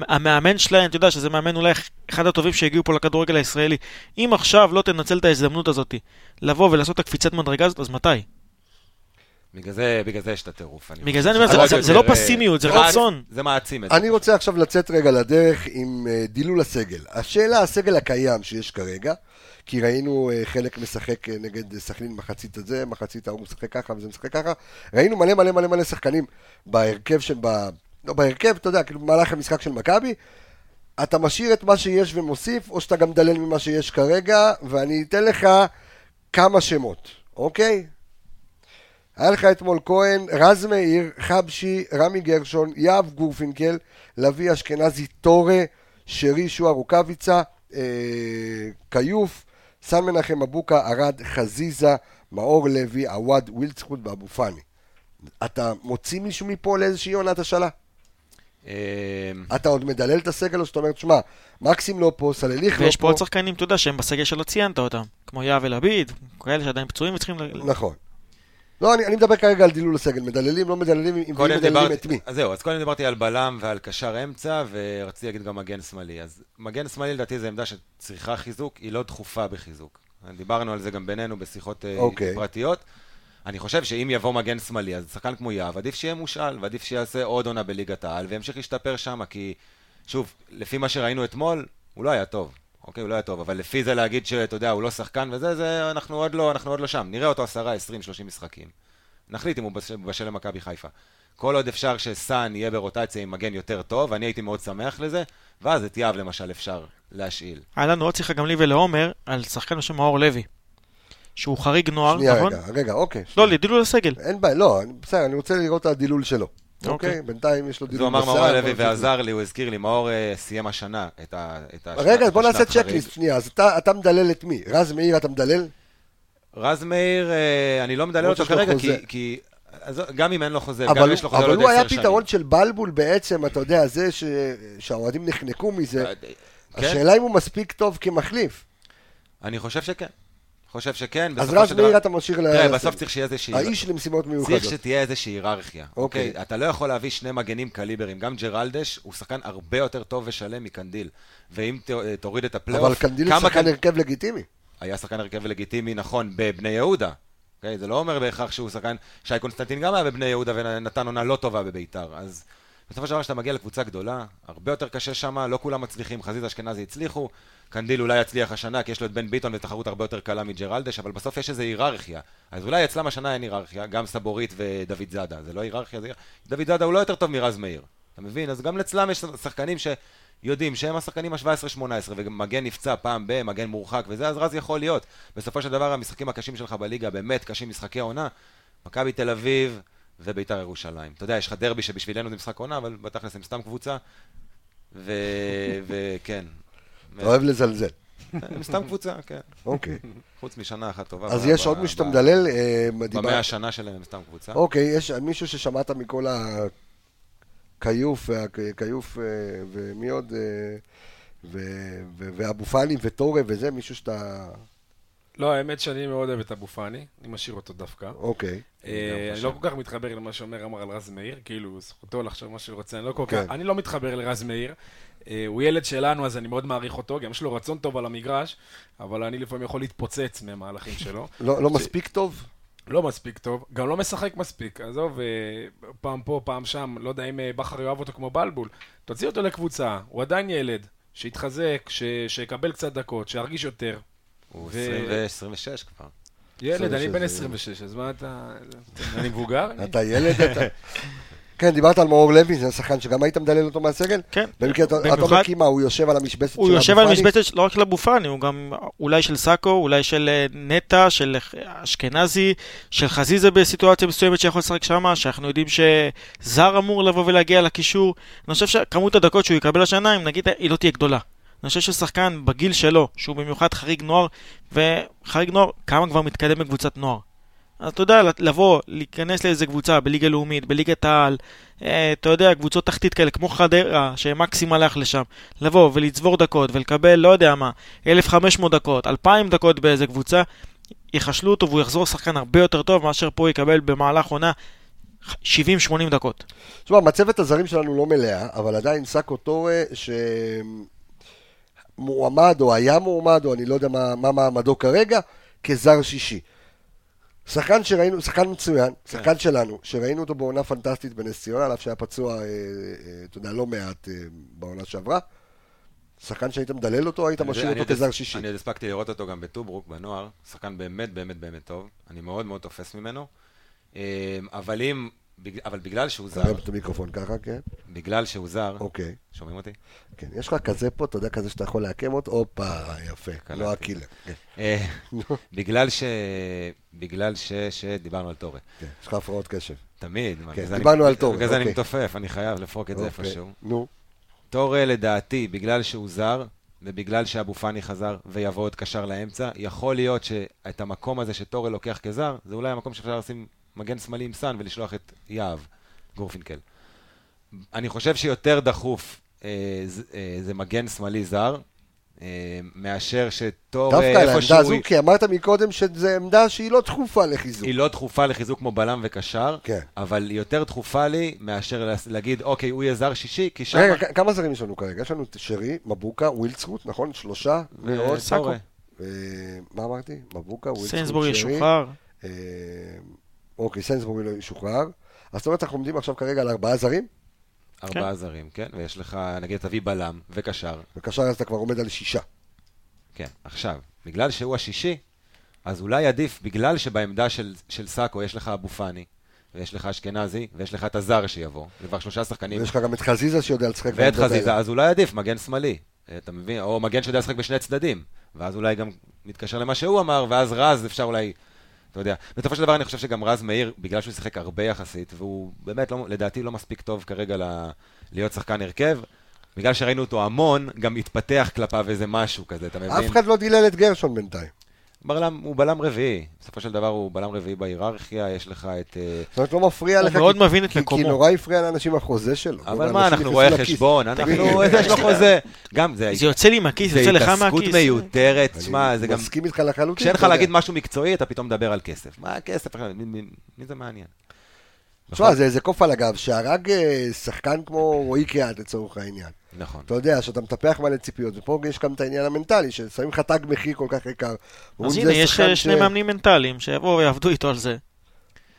המאמן שלהם, אתה יודע שזה מאמן אולי אחד הטובים שהגיעו פה לכדורגל הישראלי. אם עכשיו לא תנצל את ההזדמנות הזאת לבוא ולעשות את הקפיצת מדרגה הזאת, אז מתי? בגלל זה, בגלל זה יש את הטירוף. אני בגלל זה אני אומר, שזה זה- זה לא פסימיות, זה רצון. זה מעצים את זה. אני רוצה עכשיו לצאת רגע לדרך עם אה, דילול הסגל. השאלה, הסגל הקיים שיש כרגע, כי ראינו אה, חלק משחק אה, נגד סכנין מחצית הזה, מחצית ההוא משחק ככה וזה משחק ככה. ראינו מלא מלא מלא מלא שחקנים בהרכב של... ב... לא בהרכב, אתה יודע, כאילו במהלך המשחק של מכבי. אתה משאיר את מה שיש ומוסיף, או שאתה גם מדלל ממה שיש כרגע, ואני אתן לך כמה שמות, אוקיי? היה לך אתמול כהן, רז מאיר, חבשי, רמי גרשון, יהב גורפינקל, לביא אשכנזי, טורה, שרי שועה רוקאביצה, אה, כיוף, סן מנחם אבוקה, ארד חזיזה, מאור לוי, עווד, וילצחוט ואבו פאני. אתה מוציא מישהו מפה לאיזושהי עונת השאלה? אה, אתה עוד מדלל את הסגל או שאתה אומר, תשמע, מקסים לא פה, סלליך לא ויש פה פה. עוד שחקנים, אתה יודע, שהם בסגל שלא ציינת אותם, כמו יהב אלעביד, כאלה שעדיין פצועים וצריכים... ל- נכון. לא, אני, אני מדבר כרגע על דילול הסגל. מדללים, לא מדללים, אם מדללים דיברתי, את מי? אז זהו, אז קודם דיברתי על בלם ועל קשר אמצע, ורציתי להגיד גם מגן שמאלי. אז מגן שמאלי לדעתי זו עמדה שצריכה חיזוק, היא לא דחופה בחיזוק. דיברנו על זה גם בינינו בשיחות אה, אוקיי. פרטיות. אני חושב שאם יבוא מגן שמאלי, אז שחקן כמו יהב, עדיף שיהיה מושאל, ועדיף שיעשה עוד עונה בליגת העל, וימשיך להשתפר שם, כי, שוב, לפי מה שראינו אתמול, הוא לא היה טוב. אוקיי, הוא לא היה טוב, אבל לפי זה להגיד שאתה יודע, הוא לא שחקן וזה, זה, אנחנו עוד לא, אנחנו עוד לא שם. נראה אותו 10, 20, 30 משחקים. נחליט אם הוא בש- בשל למכבי חיפה. כל עוד אפשר שסאן יהיה ברוטציה עם מגן יותר טוב, אני הייתי מאוד שמח לזה, ואז את יהב למשל אפשר להשאיל. היה לנו עוד שיחה גם לי ולעומר על שחקן בשם מאור לוי, שהוא חריג נוער, שנייה נכון? רגע, רגע, אוקיי. לא, שנייה. לדילול הסגל. אין בעיה, לא, בסדר, אני רוצה לראות את הדילול שלו. אוקיי. אוקיי? בינתיים יש לו אז דילול הוא אמר מאור לוי. ועזר לי, הוא הזכיר לי, מאור אה, סיים השנה את ה... רגע, אז בוא נעשה. צ'קליסט שנייה, אז אתה אתה מדלל את מי? רז מאיר אתה מדלל? רז מאיר, אה, אני לא מדלל אותו כרגע. כי... כי אז גם אם אין לו חוזה, גם אבל יש לו הוא- חוזה אבל לעוד הוא היה עשר שנים. פתרון של בלבול בעצם, אתה יודע, זה ש- שהאוהדים נחנקו מזה. אה, כן, השאלה אם הוא מספיק טוב כמחליף. אני חושב שכן. חושב שכן. אז בסופו רז של מאיר דבר- אתה משאיר ל... תראה, בסוף צריך שיהיה איזושהי... האיש למשימות צריך מיוחדות. שתהיה איזושהי היררכיה, אוקיי. אוקיי? אתה לא יכול להביא שני מגנים קליברים. גם ג'רלדש הוא שחקן הרבה יותר טוב ושלם מקנדיל. ואם תוריד את הפלייאוף... אבל קנדיל כמה שחקן הרכב לגיטימי. היה שחקן הרכב לגיטימי, נכון, בבני יהודה. אוקיי? זה לא אומר בהכרח שהוא שחקן... שי קונסטנטין גם היה בבני יהודה ונתן עונה לא טובה בביתר. אז בסופו של דבר, כשאתה מגיע לקבוצה גדולה, הרבה יותר קשה שם, לא כולם מצליחים. חזיזה אשכנזי הצליחו, קנדיל אולי יצליח השנה, כי יש לו את בן ביטון ותחרות הרבה יותר קלה מג'רלדש, אבל בסוף יש איזו היררכיה. אז אולי אצלם השנה אין היררכיה, גם סבו רית ודוד זאדה. זה לא היררכיה, זה... דוד זאדה הוא לא יותר טוב מרז מאיר. אתה מבין? אז גם אצלם יש שחקנים שיודעים שהם השחקנים ה-17-18, ומגן נפצע פעם ב, מגן מורחק וזה, אז רז יכול להיות. בסופו של דבר, המשחקים הקשים שלך בליגה באמת קשים, משחקי עונה. מכבי תל אביב וביתר ירושלים. אתה יודע, יש לך דרבי שבשבילנו זה משחק עונה, אבל בתכלס הם סתם קבוצה, וכן. אתה אוהב לזלזל. הם סתם קבוצה, כן. אוקיי. חוץ משנה אחת טובה. אז יש עוד מי שאתה מדלל? אה, במאה השנה שלהם הם סתם קבוצה. אוקיי, יש מישהו ששמעת מכל הכיוף, כיוף, אה, ומי עוד? אה, ואבו פאני וטורה וזה, מישהו שאתה... לא, האמת שאני מאוד אוהב את אבו פאני, אני משאיר אותו דווקא. אוקיי. אה, אני. לא כל כך מתחבר למה שאומר אמר על רז מאיר, כאילו, זכותו לחשוב מה שהוא רוצה, אני לא כל כן. כך, אני לא מתחבר לרז מאיר. אה, הוא ילד שלנו, אז אני מאוד מעריך אותו, גם יש לו רצון טוב על המגרש, אבל אני לפעמים יכול להתפוצץ מהמהלכים שלו. לא לא מספיק טוב? לא מספיק טוב, גם לא משחק מספיק. עזוב, אה, פעם פה, פעם שם, לא יודע אם בכר יאהב אותו כמו בלבול. תוציא אותו לקבוצה, הוא עדיין ילד, שיתחזק, שיקבל קצת דקות, שירגיש יותר. הוא ו- 26 כבר. ילד, אני 26, בן זה- 26, אז מה אתה... אני מבוגר? אתה ילד, אתה... כן, דיברת על מאור לוי, זה שחקן שגם היית מדלל אותו מהסגל? כן. במקרה, אתה אומר כי מה, הוא יושב על המשבצת של הוא יושב על אבו פאני? משבצת לא רק של אבו פאני, הוא גם אולי של סאקו, אולי של אה, נטע, של אשכנזי, של חזיזה בסיטואציה מסוימת שיכול לשחק שם, שאנחנו יודעים שזר אמור לבוא ולהגיע לקישור. אני חושב שכמות הדקות שהוא יקבל השנה, אם נגיד, היא לא תהיה גדולה. אני חושב ששחקן בגיל שלו, שהוא במיוחד חריג נוער, וחריג נוער, כמה כבר מתקדם בקבוצת נוער. אז אתה יודע, לבוא, להיכנס לאיזה קבוצה בליגה לאומית, בליגת העל, אה, אתה יודע, קבוצות תחתית כאלה, כמו חדרה, שמקסים הלך לשם, לבוא ולצבור דקות ולקבל, לא יודע מה, 1,500 דקות, 2,000 דקות באיזה קבוצה, יחשלו אותו והוא יחזור שחקן הרבה יותר טוב מאשר פה יקבל במהלך עונה 70-80 דקות. תשמע, מצבת הזרים שלנו לא מלאה, אבל עדיין סאקו טורה, שמועמד או היה מועמד, או אני לא יודע מה, מה מעמדו כרגע, כזר שישי. שחקן שראינו, שחקן מצוין, שחקן שלנו, שראינו אותו בעונה פנטסטית בנס ציונה, על אף שהיה פצוע, אה, אה, אתה יודע, לא מעט אה, בעונה שעברה. שחקן שהיית מדלל אותו, היית משאיר אותו כזר שישי. אני עוד הספקתי לראות אותו גם בטוברוק, בנוער. שחקן באמת באמת באמת טוב. אני מאוד מאוד תופס ממנו. אה, אבל אם... אבל בגלל שהוא זר, תרים את המיקרופון ככה, כן? בגלל שהוא זר, אוקיי. שומעים אותי? כן, יש לך כזה פה, אתה יודע, כזה שאתה יכול לעקם אותו, הופה, יפה. לא הקילר. כן, אה, בגלל ש... בגלל ש... שדיברנו על טורה. כן, יש לך הפרעות קשב. תמיד. כן, דיברנו על טורה, בגלל זה אני אוקיי. מתופף, אני חייב לפרוק את זה אוקיי, איפשהו. נו, טורה לדעתי, בגלל שהוא זר, ובגלל שאבו פאני חזר ויבוא עוד קשר לאמצע, יכול להיות שאת המקום הזה שטורה לוקח כזר, זה אולי המקום שאפשר לשים מגן שמאלי עם סאן ולשלוח את יהב, גורפינקל. אני חושב שיותר דחוף אה, זה, אה, זה מגן שמאלי זר, אה, מאשר שטורה דווקא על. העמדה הזו, כי אמרת מקודם שזו עמדה שהיא לא דחופה לחיזוק. היא לא דחופה לחיזוק כמו בלם וקשר, כן. אבל היא יותר דחופה לי מאשר לה- להגיד, אוקיי, הוא יהיה זר שישי, כי שם... רגע, כמה זרים יש לנו כרגע? יש לנו את שרי, מבוקה, ווילצרוט, נכון? שלושה, ועוד... סאקו. אה, מה אמרתי? מבוקה, ווילצרוט, סיינסבורג שרי. ישוחרר. אה, אוקיי, סיינסבורג לא ישוחרר. אז זאת אומרת, אנחנו עומדים עכשיו כרגע על ארבעה זרים, ארבעה זרים, כן? ויש לך, נגיד, תביא בלם וקשר. וקשר אז אתה כבר עומד על שישה. כן, עכשיו, בגלל שהוא השישי, אז אולי עדיף, בגלל שבעמדה של, של סאקו יש לך אבו פאני, ויש לך אשכנזי, ויש לך את הזר שיבוא, זה כבר שלושה שחקנים, ויש לך גם את חזיזה שיודע לשחק. ואת חזיזה. אז אולי עדיף מגן שמאלי, אתה מבין? או מגן שיודע לשחק בשני צדדים, ואז אולי גם מתקשר למה שהוא אמר, ואז רז אפשר אולי, אתה יודע. בסופו של דבר אני חושב שגם רז מאיר, בגלל שהוא שיחק הרבה יחסית, והוא באמת, לא, לדעתי, לא מספיק טוב כרגע ל, להיות שחקן הרכב, בגלל שראינו אותו המון, גם התפתח כלפיו איזה משהו כזה, אתה מבין? אף אחד לא דילל את גרשון בינתיים. בלם, הוא בלם רביעי, בסופו של דבר הוא בלם רביעי בהיררכיה, יש לך את... אה, זאת אומרת, לא מפריע הוא לך. מאוד כי- מבין את כי- כי מקומו. נורא הפריע לאנשים החוזה שלו. אבל מה, אנחנו רואי. חשבון, אנחנו, יש לו חוזה. גם זה, זה יוצא לי מהכיס, זה זה יוצא לך התעסקות מהכיס. מיותרת, אני תשמע, זה גם... מסכים איתך לחלוטין. כשאין לך. להגיד משהו מקצועי, אתה פתאום מדבר על כסף. מה כסף? מי- מי מי זה מעניין? תשמע, זה איזה קוף על הגב, שהרג אה, שחקן כמו רועי קריאת לצורך העניין. נכון. אתה יודע, שאתה מטפח מלא ציפיות, ופה יש גם את העניין המנטלי, ששמים לך תג מחיר כל כך יקר. אז הנה, זה יש אה, שני ש- מאמנים מנטליים שיבואו ויעבדו איתו על זה.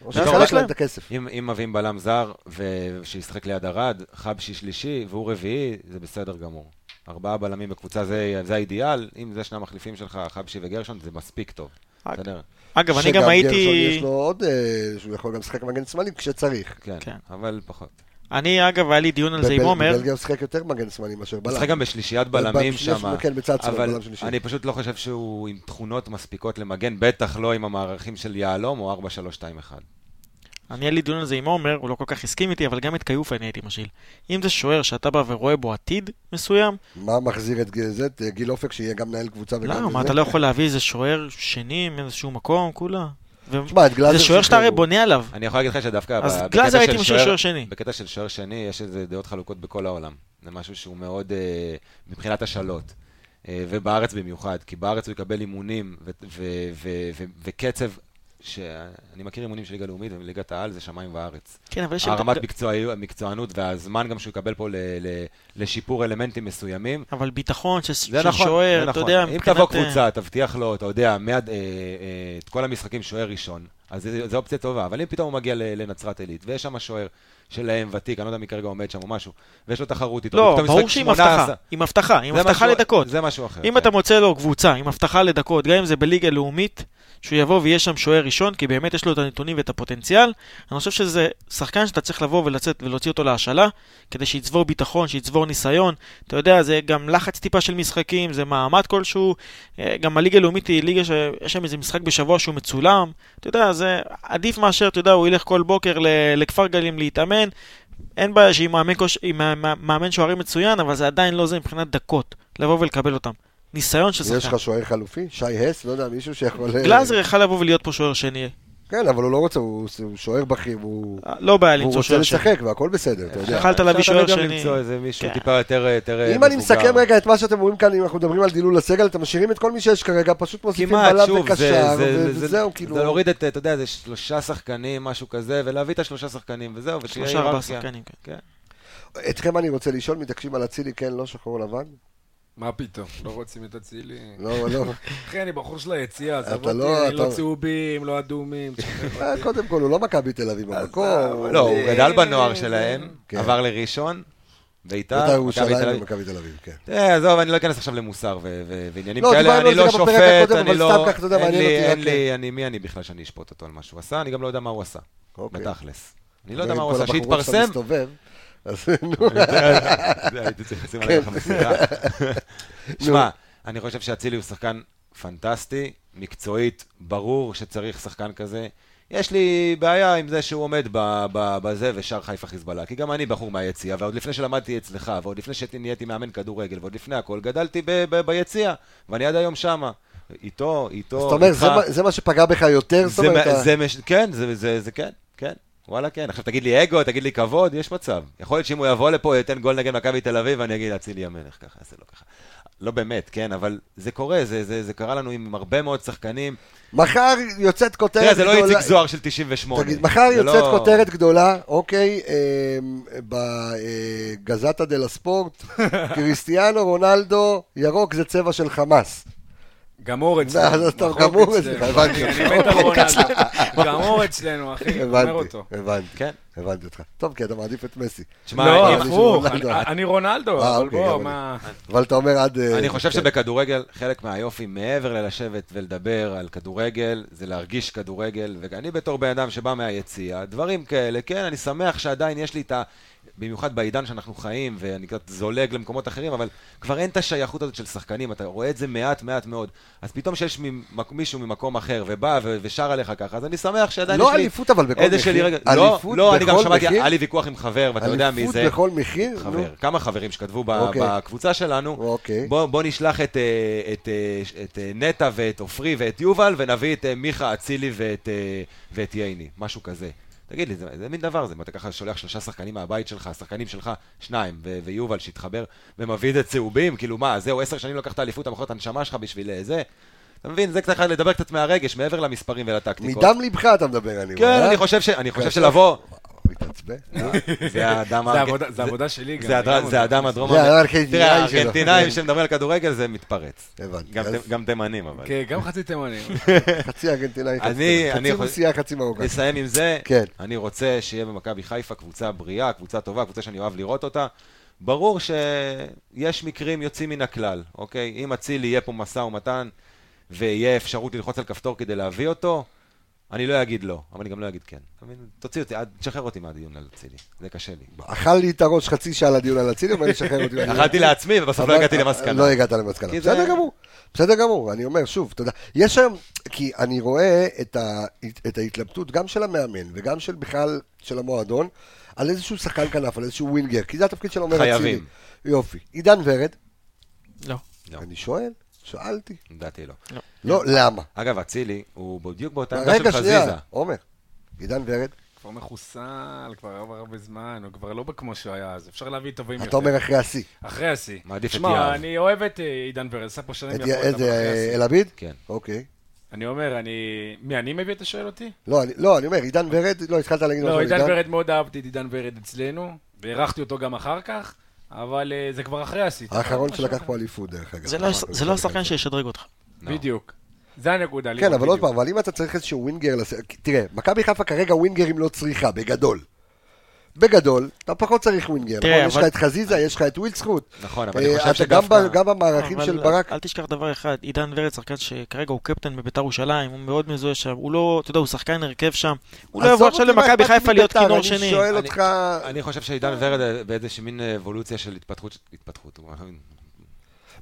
או להם. את הכסף. אם אם מביאים בלם זר, ושישחק ליד ארד, חבשי שלישי, והוא רביעי, זה בסדר גמור. ארבעה בלמים בקבוצה זה זה האידיאל, אם זה שני המחליפים שלך, חבשי וגרשון, זה מספיק טוב. אגב, אני שגם גם גרשון הייתי... יש לו עוד, אה, שהוא יכול גם לשחק מגן שמאלי כשצריך. כן, כן. אבל פחות. אני, אגב, היה לי דיון על זה עם עומר. בבלגיה הוא שיחק יותר מגן שמאלי מאשר בלם. משחק גם בשלישיית בלמים שם, כן, בצד שמאל, אבל בלם שלישי. אני פשוט לא חושב שהוא עם תכונות מספיקות למגן, בטח לא עם המערכים של יהלום או 4-3-2-1. אני היה לי דיון על זה עם עומר, הוא לא כל כך הסכים איתי, אבל גם את כיוף אני הייתי משאיל. אם זה שוער שאתה בא ורואה בו עתיד מסוים, מה מחזיר את זה? את גיל אופק שיהיה גם מנהל קבוצה וגם... לא, מה, זה? אתה לא יכול להביא איזה שוער שני מאיזשהו מקום, כולה? תשמע, את גלאזר זה שוער שאתה. הרי בונה עליו. אני יכול להגיד לך שדווקא אז גלאזר הייתי משאיר שוער- שני. בקטע של שוער שני יש איזה דעות חלוקות בכל העולם. זה משהו שהוא מאוד, אה, מבחינת השאלות. אה, ובארץ במיוחד, כי בארץ הוא יקבל אימונים ו- ו- ו- ו- וקצב, שאני מכיר אימונים של ליגה לאומית ומליגת העל, זה שמיים וארץ. כן, אבל יש... הרמת מקצועי- מקצוענות והזמן גם שהוא יקבל פה ל- ל- לשיפור אלמנטים מסוימים. אבל ביטחון זה של נכון, שוער, זה אתה נכון. יודע, אם מבחינת... תבוא אה, קבוצה, תבטיח לו, אתה יודע, מיד, אה, אה, את כל המשחקים שוער ראשון, אז זו אופציה טובה. אבל אם פתאום הוא מגיע ל- לנצרת עילית, ויש שם שוער שלהם ותיק, אני לא יודע מי כרגע עומד שם או משהו, ויש לו תחרות איתו, לא, ברור שעם 18, הבטחה, עם הבטחה, עם הבטחה לדקות. זה משהו אחר. אם כן. אתה מוצא לו קבוצה עם הבטחה לדקות, גם אם זה בליגה לאומית, שהוא יבוא ויהיה שם שוער ראשון, כי באמת יש לו את הנתונים ואת הפוטנציאל, אני חושב שזה שחקן שאתה צריך לבוא ולצאת ולהוציא אותו להשאלה, כדי שיצבור ביטחון, שיצבור ניסיון. אתה יודע, זה גם לחץ טיפה של משחקים, זה מעמד כלשהו. אה, גם הליגה הלאומית היא ליגה שיש שם איזה משחק בשבוע שהוא מצולם. אתה יודע, זה עדיף מאשר, אתה יודע, הוא ילך כל בוקר לכפר גלים להתאמן. אין בעיה שהיא מאמן, מאמן שוערים מצוין, אבל זה עדיין לא זה מבחינת דקות, לבוא ולקבל אותם. ניסיון של יש שחקן. לך שוער חלופי? שי הס? לא יודע, מישהו שיכול... גלאזר יכל לבוא ולהיות פה שוער שני. כן, אבל הוא לא רוצה, הוא הוא שוער בכיר, והוא לא בעיה למצוא רוצה שוער שני. לשחק, והכל בסדר, אתה יודע. יכלת להביא אפשר שוער תמיד גם שני. למצוא איזה מישהו כן. טיפה יותר יותר אם אני. מסכם רגע את מה שאתם רואים כאן, אם אנחנו מדברים על דילול הסגל, אתם משאירים את כל מי שיש כרגע, פשוט מוסיפים בלם זה- וקשר, וזהו, כאילו. זה להוריד את, אתה יודע, זה שלושה שחקנים, משהו כזה, ולהביא את השלושה שחקנים, וזהו, ושיהיה שלושה ארבעה. שחקנים. כן. כן. אתכם אני רוצה לשאול, מתעקשים על אצילי, כן, לא שחור לבן? מה פתאום? לא רוצים את אצילי. לא, לא. אחי, אני בחור של היציאה, עזוב אתה אותי, לא- לא צהובים, לא אדומים. אה. קודם כל, הוא לא מכבי תל אביב במקום. לא, הוא אה, גדל בנוער שלהם, כן. עבר לראשון, ביתר, בית"ר מכבי תל אביב. ומכבי תל אביב, כן. אה, עזוב, אני לא אכנס עכשיו למוסר ועניינים לא, כאלה, אני לא שופט, אני לא... אין לי- אין אני, מי אני בכלל שאני אשפוט אותו על מה שהוא עשה, אני גם לא יודע מה הוא עשה, אוקיי. בתכלס. אני לא יודע מה הוא עשה, מסתובב, אז נו. הייתי צריך לשים כן. עליך מסירה. שמע, אני חושב שאצילי הוא שחקן פנטסטי, מקצועית, ברור שצריך שחקן כזה. יש לי בעיה עם זה שהוא עומד בזה ושר חיפה חיזבאללה, כי גם אני בחור מהיציאה, ועוד לפני שלמדתי אצלך, ועוד לפני שנהייתי מאמן כדורגל, ועוד לפני הכל, גדלתי ביציאה, ואני עד היום שמה. איתו, איתו, זאת אומרת, איתך. זה מה- שפגע בך יותר? זאת אומרת. כן, זה כן, כן. וואלה, כן. עכשיו תגיד לי אגו, תגיד לי כבוד, יש מצב. יכול להיות שאם הוא יבוא לפה, ייתן גול נגד מכבי תל אביב, ואני אגיד, אצילי המלך, ככה, זה לא ככה. לא באמת, כן, אבל זה קורה, זה, זה, זה קרה לנו עם הרבה מאוד שחקנים. מחר יוצאת כותרת תראה, זה לא גדולה- איציק זוהר של 98. תגיד, מחר יוצאת לא- כותרת גדולה, אוקיי, בגזטה דה הספורט, קריסטיאנו רונלדו, ירוק זה צבע של חמאס. גמור זה- אצלנו. אז טוב, מחוק גמור אצלנו. הבנתי אני אותך. מת על רונלדו. גמור אצלנו, אחי, אומר אותו. הבנתי, כן. הבנתי אותך. טוב, כי אתה מעדיף את מסי. תשמע, לא, אם- אני הפוך, רונלדו. אני- אני רונלדו, אה, אבל אוקיי, בוא, גם מה... אבל אתה אומר עד... אה, אני חושב כן. שבכדורגל, חלק מהיופי, מעבר ללשבת ולדבר על כדורגל, זה להרגיש כדורגל, ואני בתור בן אדם שבא מהיציאה, דברים כאלה, כן, אני שמח שעדיין יש לי את ה... במיוחד בעידן שאנחנו חיים, ואני קצת זולג למקומות אחרים, אבל כבר אין את השייכות הזאת של שחקנים, אתה רואה את זה מעט מעט מאוד. אז פתאום שיש ממק- מישהו ממקום אחר ובא ו- ושר עליך ככה, אז אני שמח שעדיין לא יש לי... אליפות אבל בכל מחיר. שלי לא, אליפות לא, אני גם בכל שמעתי? היה לי ויכוח עם חבר, ואתה יודע מי זה. אליפות בכל מחיר? חבר, נו, כמה חברים שכתבו ב- אוקיי. בקבוצה שלנו, אוקיי. בוא, בוא נשלח את, אה, את, אה, את אה, נטע ואת עופרי ואת יובל, ונביא את מיכה, אצילי ואת, ואת ייני, משהו כזה. תגיד לי, זה, זה מין דבר זה, מה, אתה ככה שולח שלושה שחקנים מהבית שלך, השחקנים שלך, שניים, ו- ויובל שהתחבר, ומביא את צהובים, כאילו מה, זהו, עשר שנים לקחת אליפות, אתה מוכר את הנשמה שלך בשביל אה, זה? אתה מבין, זה קצת לדבר קצת מהרגש, מעבר למספרים ולטקטיקות. מדם ליבך אתה מדבר, אני כן, רואה, אני? חושב, ש... אני חושב כאשר- שלבוא, הוא התעצבן. זה האדם זה עבודה- שלי גם. זה האדם הדרום... זה האדם תראה, הארגנטינאי שלו. הארגנטינאים שמדברים על כדורגל זה מתפרץ. הבנתי. גם תימנים, אבל. כן, גם חצי תימני. חצי ארגנטינאי, חצי אני- אני חצי יכול- רוסיה, חצי מרוקאי. נסיים עם זה. כן. אני רוצה שיהיה במכבי חיפה קבוצה בריאה, קבוצה טובה, קבוצה שאני אוהב לראות אותה. ברור שיש מקרים יוצאים מן הכלל, אוקיי? אם אצילי יהיה פה משא ומתן ויהיה אפשרות ללחוץ על כפתור כדי להביא אותו, אני לא אגיד לא, אבל אני גם לא אגיד כן. אתה מבין? תוציא אותי, תשחרר אותי מהדיון על אצילי, זה קשה לי. אכל לי את הראש חצי שעה לדיון על אצילי, ואני אשחרר אותי. אכלתי לעצמי ובסוף לא הגעתי למסקנה. לא הגעת למסקנה. בסדר גמור, בסדר גמור, אני אומר שוב, יודע, יש היום, כי אני רואה את, ה, את ההתלבטות גם של המאמן וגם של בכלל, של המועדון, על איזשהו שחקן כנף, על איזשהו ווינגר, כי זה התפקיד של אומר אצילי. חייבים. יופי. עידן ורד, לא. לא. אני שואל, שאלתי. לדעתי לא. לא, למה? אגב, אצילי הוא בדיוק באותה עמדה של רגע, חזיזה. שנייה, עומר, עידן ורד, כבר מחוסל, כבר עבר הרבה זמן, הוא כבר לא כמו שהוא היה אז, אפשר להביא טובים יותר. אתה אומר אחרי השיא. אחרי השיא. מעדיף את שמע, יהב. אני אוהב את אה, עידן ורד, עשה פה שנים את יפות, אבל איזה, אחרי השיא. אלעביד? כן. אוקיי. אני אומר, אני... מי, אני מביא אתה שואל אותי? לא, אני- לא, אני אומר, עידן ורד, לא, התחלת להגיד לא, משהו על עידן ורד מאוד אהבתי את עידן ורד אצלנו, והערכתי אותו גם אחר כך, אבל אה, זה כבר אחרי השיא. האחרון שלקח. פה אליפות, דרך אגב. זה לא- זה לא השחקן שישדרג אותך. לא. בדיוק. זה הנקודה. כן, אבל עוד. פעם, אבל אם אתה צריך איזשהו winger, תראה, מכבי חיפה כרגע ווינגרים לא צריכה, בגדול. בגדול, אתה פחות צריך winger, תראה, נכון? יש לך את חזיזה, יש לך את ווילסקוט. נכון, אבל אה, אני חושב אתה גם שדווקא... גם במערכים אבל של ברק, אל תשכח דבר אחד, עידן ורד, שחקן שכרגע הוא קפטן בביתר ירושלים, הוא מאוד מזוהה שם, הוא לא, אתה יודע, הוא שחקן הרכב שם, הוא לא יבוא עכשיו למכבי חיפה להיות בית"ר, כינור אני שני. שואל אני- אותך, אני חושב שעידן ורד באיזושהי מין אבולוציה של התפתחות, התפתחות, הוא-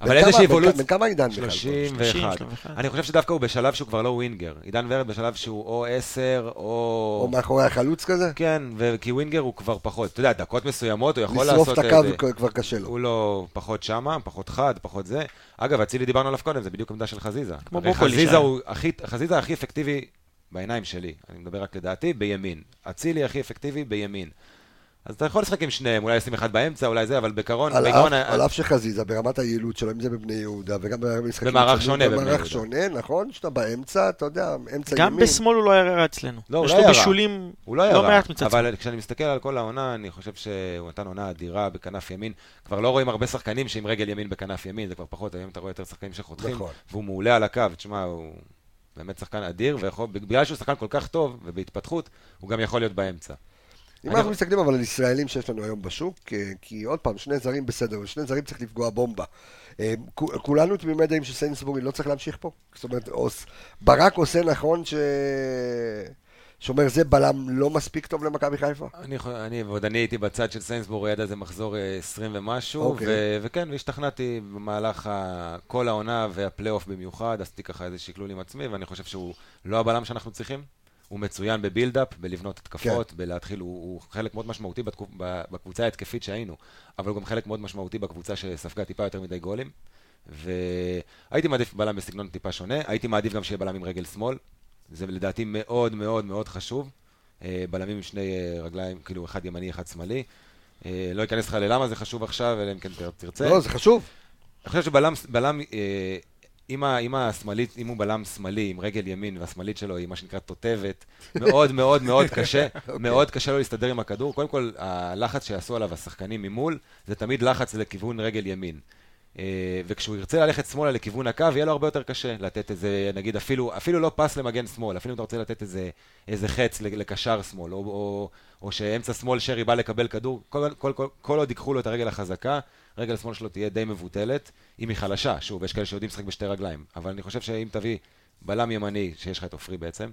אבל איזושהי כמה- בן אבולוציה, בן כמה עידן בכלל? 31. 31. אני חושב שדווקא הוא בשלב שהוא כבר לא ווינגר. עידן ורד בשלב שהוא או 10, או או... מאחורי החלוץ כזה? כן, וכי ווינגר הוא כבר פחות. אתה יודע, דקות מסוימות הוא יכול לשרוף לעשות... את אה, הקו כבר קשה לו. הוא לא פחות שמה, פחות חד, פחות זה. אגב, אצילי דיברנו עליו קודם, זה בדיוק עמדה של חזיזה. כמו הכי, חזיזה הכי אפקטיבי בעיניים שלי, אני מדבר רק לדעתי, בימין. אצילי הכי אפקטיבי בימין. אז אתה יכול לשחק עם שניהם, אולי לשים אחד באמצע, אולי זה, אבל בעיקרון, על בעיקרון, אף- על אף שחזיזה, ברמת היעילות שלו, אם זה בבני יהודה, וגם במשחקים... במערך שונה בבני במערך יהודה. שונה, נכון? שאתה באמצע, אתה יודע, אמצע גם ימין. בשמאל הוא לא היה רע אצלנו. לא, הוא יש לא לו היה רע. בישולים הוא לא לא מעט מצד. אבל כשאני מסתכל על כל העונה, אני חושב שהוא נתן עונה אדירה בכנף ימין. כבר לא רואים הרבה שחקנים שעם רגל ימין בכנף ימין, זה כבר פחות, היום אתה רואה יותר שחקנים שחותכים, נכון. והוא מעולה על הקו, תשמע, הוא באמת שחקן אדיר, ובגלל שהוא שחקן כל כך טוב ובהתפתחות, הוא גם יכול להיות באמצע. אם אנחנו מסתכלים אבל על ישראלים שיש לנו היום בשוק, אה, כי עוד פעם, שני זרים בסדר, ושני זרים צריך לפגוע בומבה. אה, כולנו תמימי דעים שסיינסבורי לא צריך להמשיך פה. זאת אומרת, ברק עושה נכון ש... שאומר זה בלם לא מספיק טוב למכבי חיפה? אני, אני ועוד אני הייתי בצד של סיינסבורי עד איזה מחזור אה, 20 ומשהו, אוקיי. ו- וכן, והשתכנעתי במהלך ה- כל העונה והפלייאוף במיוחד, עשיתי ככה איזה שקלול עם עצמי, ואני חושב שהוא לא הבלם שאנחנו צריכים. הוא מצוין בבילדאפ, בלבנות התקפות, כן. בלהתחיל, הוא, הוא חלק מאוד משמעותי בתקופ, ב- בקבוצה ההתקפית שהיינו, אבל הוא גם חלק מאוד משמעותי בקבוצה שספגה טיפה יותר מדי גולים. והייתי מעדיף בלם בסגנון טיפה שונה, הייתי מעדיף גם שיהיה בלם עם רגל שמאל, זה לדעתי מאוד מאוד מאוד חשוב. אה, בלמים עם שני אה, רגליים, כאילו אחד ימני, אחד שמאלי. אה, לא אכנס לך ללמה זה חשוב עכשיו, אלא אם כן תר- תרצה. לא, זה חשוב. אני חושב שבלם, בלם, אם, ה, אם השמאלית, אם הוא בלם שמאלי עם רגל ימין והשמאלית שלו היא מה שנקרא תותבת, מאוד מאוד מאוד קשה, מאוד קשה לו להסתדר עם הכדור. קודם כל, הלחץ שיעשו עליו השחקנים ממול, זה תמיד לחץ לכיוון רגל ימין. אה, וכשהוא ירצה ללכת שמאלה לכיוון הקו, יהיה לו הרבה יותר קשה לתת איזה, נגיד, אפילו, אפילו לא פס למגן שמאל, אפילו אם אתה רוצה לתת איזה, איזה חץ לקשר שמאל, או, או, או שאמצע שמאל שרי בא לקבל כדור, כל, כל, כל, כל עוד ייקחו לו את הרגל החזקה, רגל שמאל שלו תהיה די מבוטלת, אם היא חלשה, שוב, יש כאלה שיודעים לשחק בשתי רגליים, אבל אני חושב שאם תביא בלם ימני, שיש לך את עופרי בעצם,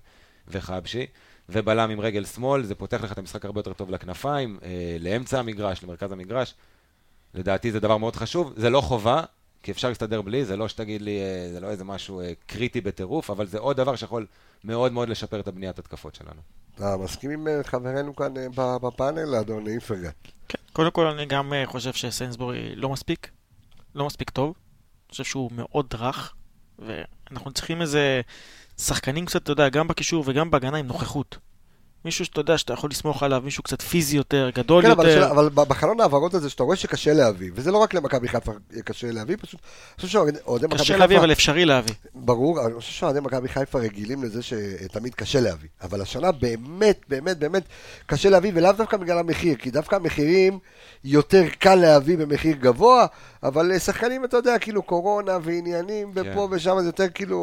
וחבשי, ובלם עם רגל שמאל, זה פותח לך את המשחק הרבה יותר טוב לכנפיים, אה, לאמצע המגרש, למרכז המגרש. לדעתי זה דבר מאוד חשוב, זה לא חובה, כי אפשר להסתדר בלי, זה לא שתגיד לי, אה, זה לא איזה משהו אה, קריטי בטירוף, אבל זה עוד דבר שיכול מאוד מאוד לשפר את הבניית התקפות שלנו. אתה מסכים עם אה, חברנו כאן אה, בפאנל, אדון איפרגן? כן, קודם כל אני גם אה, חושב שסיינסבורי לא מספיק, לא מספיק טוב. אני חושב שהוא מאוד רך, ואנחנו צריכים איזה שחקנים קצת, אתה יודע, גם בקישור וגם בהגנה עם נוכחות. מישהו שאתה יודע שאתה יכול לסמוך עליו, מישהו קצת פיזי יותר, גדול כן, אבל, יותר. השאלה- אבל ב- בחלון ההעברות הזה, שאתה רואה שקשה להביא, וזה לא רק למכבי חיפה קשה להביא, פשוט, אני חושב שאוהדי מכבי קשה חיפה, להביא, אבל אפשרי להביא. ברור, אני חושב שאוהדי מכבי חיפה רגילים לזה שתמיד קשה להביא, אבל השנה באמת, באמת, באמת קשה להביא, ולאו דווקא בגלל המחיר, כי דווקא המחירים יותר קל להביא במחיר גבוה, אבל אה, שחקנים, אתה יודע, כאילו קורונה ועניינים, ופה כן. ושם זה יותר כאילו,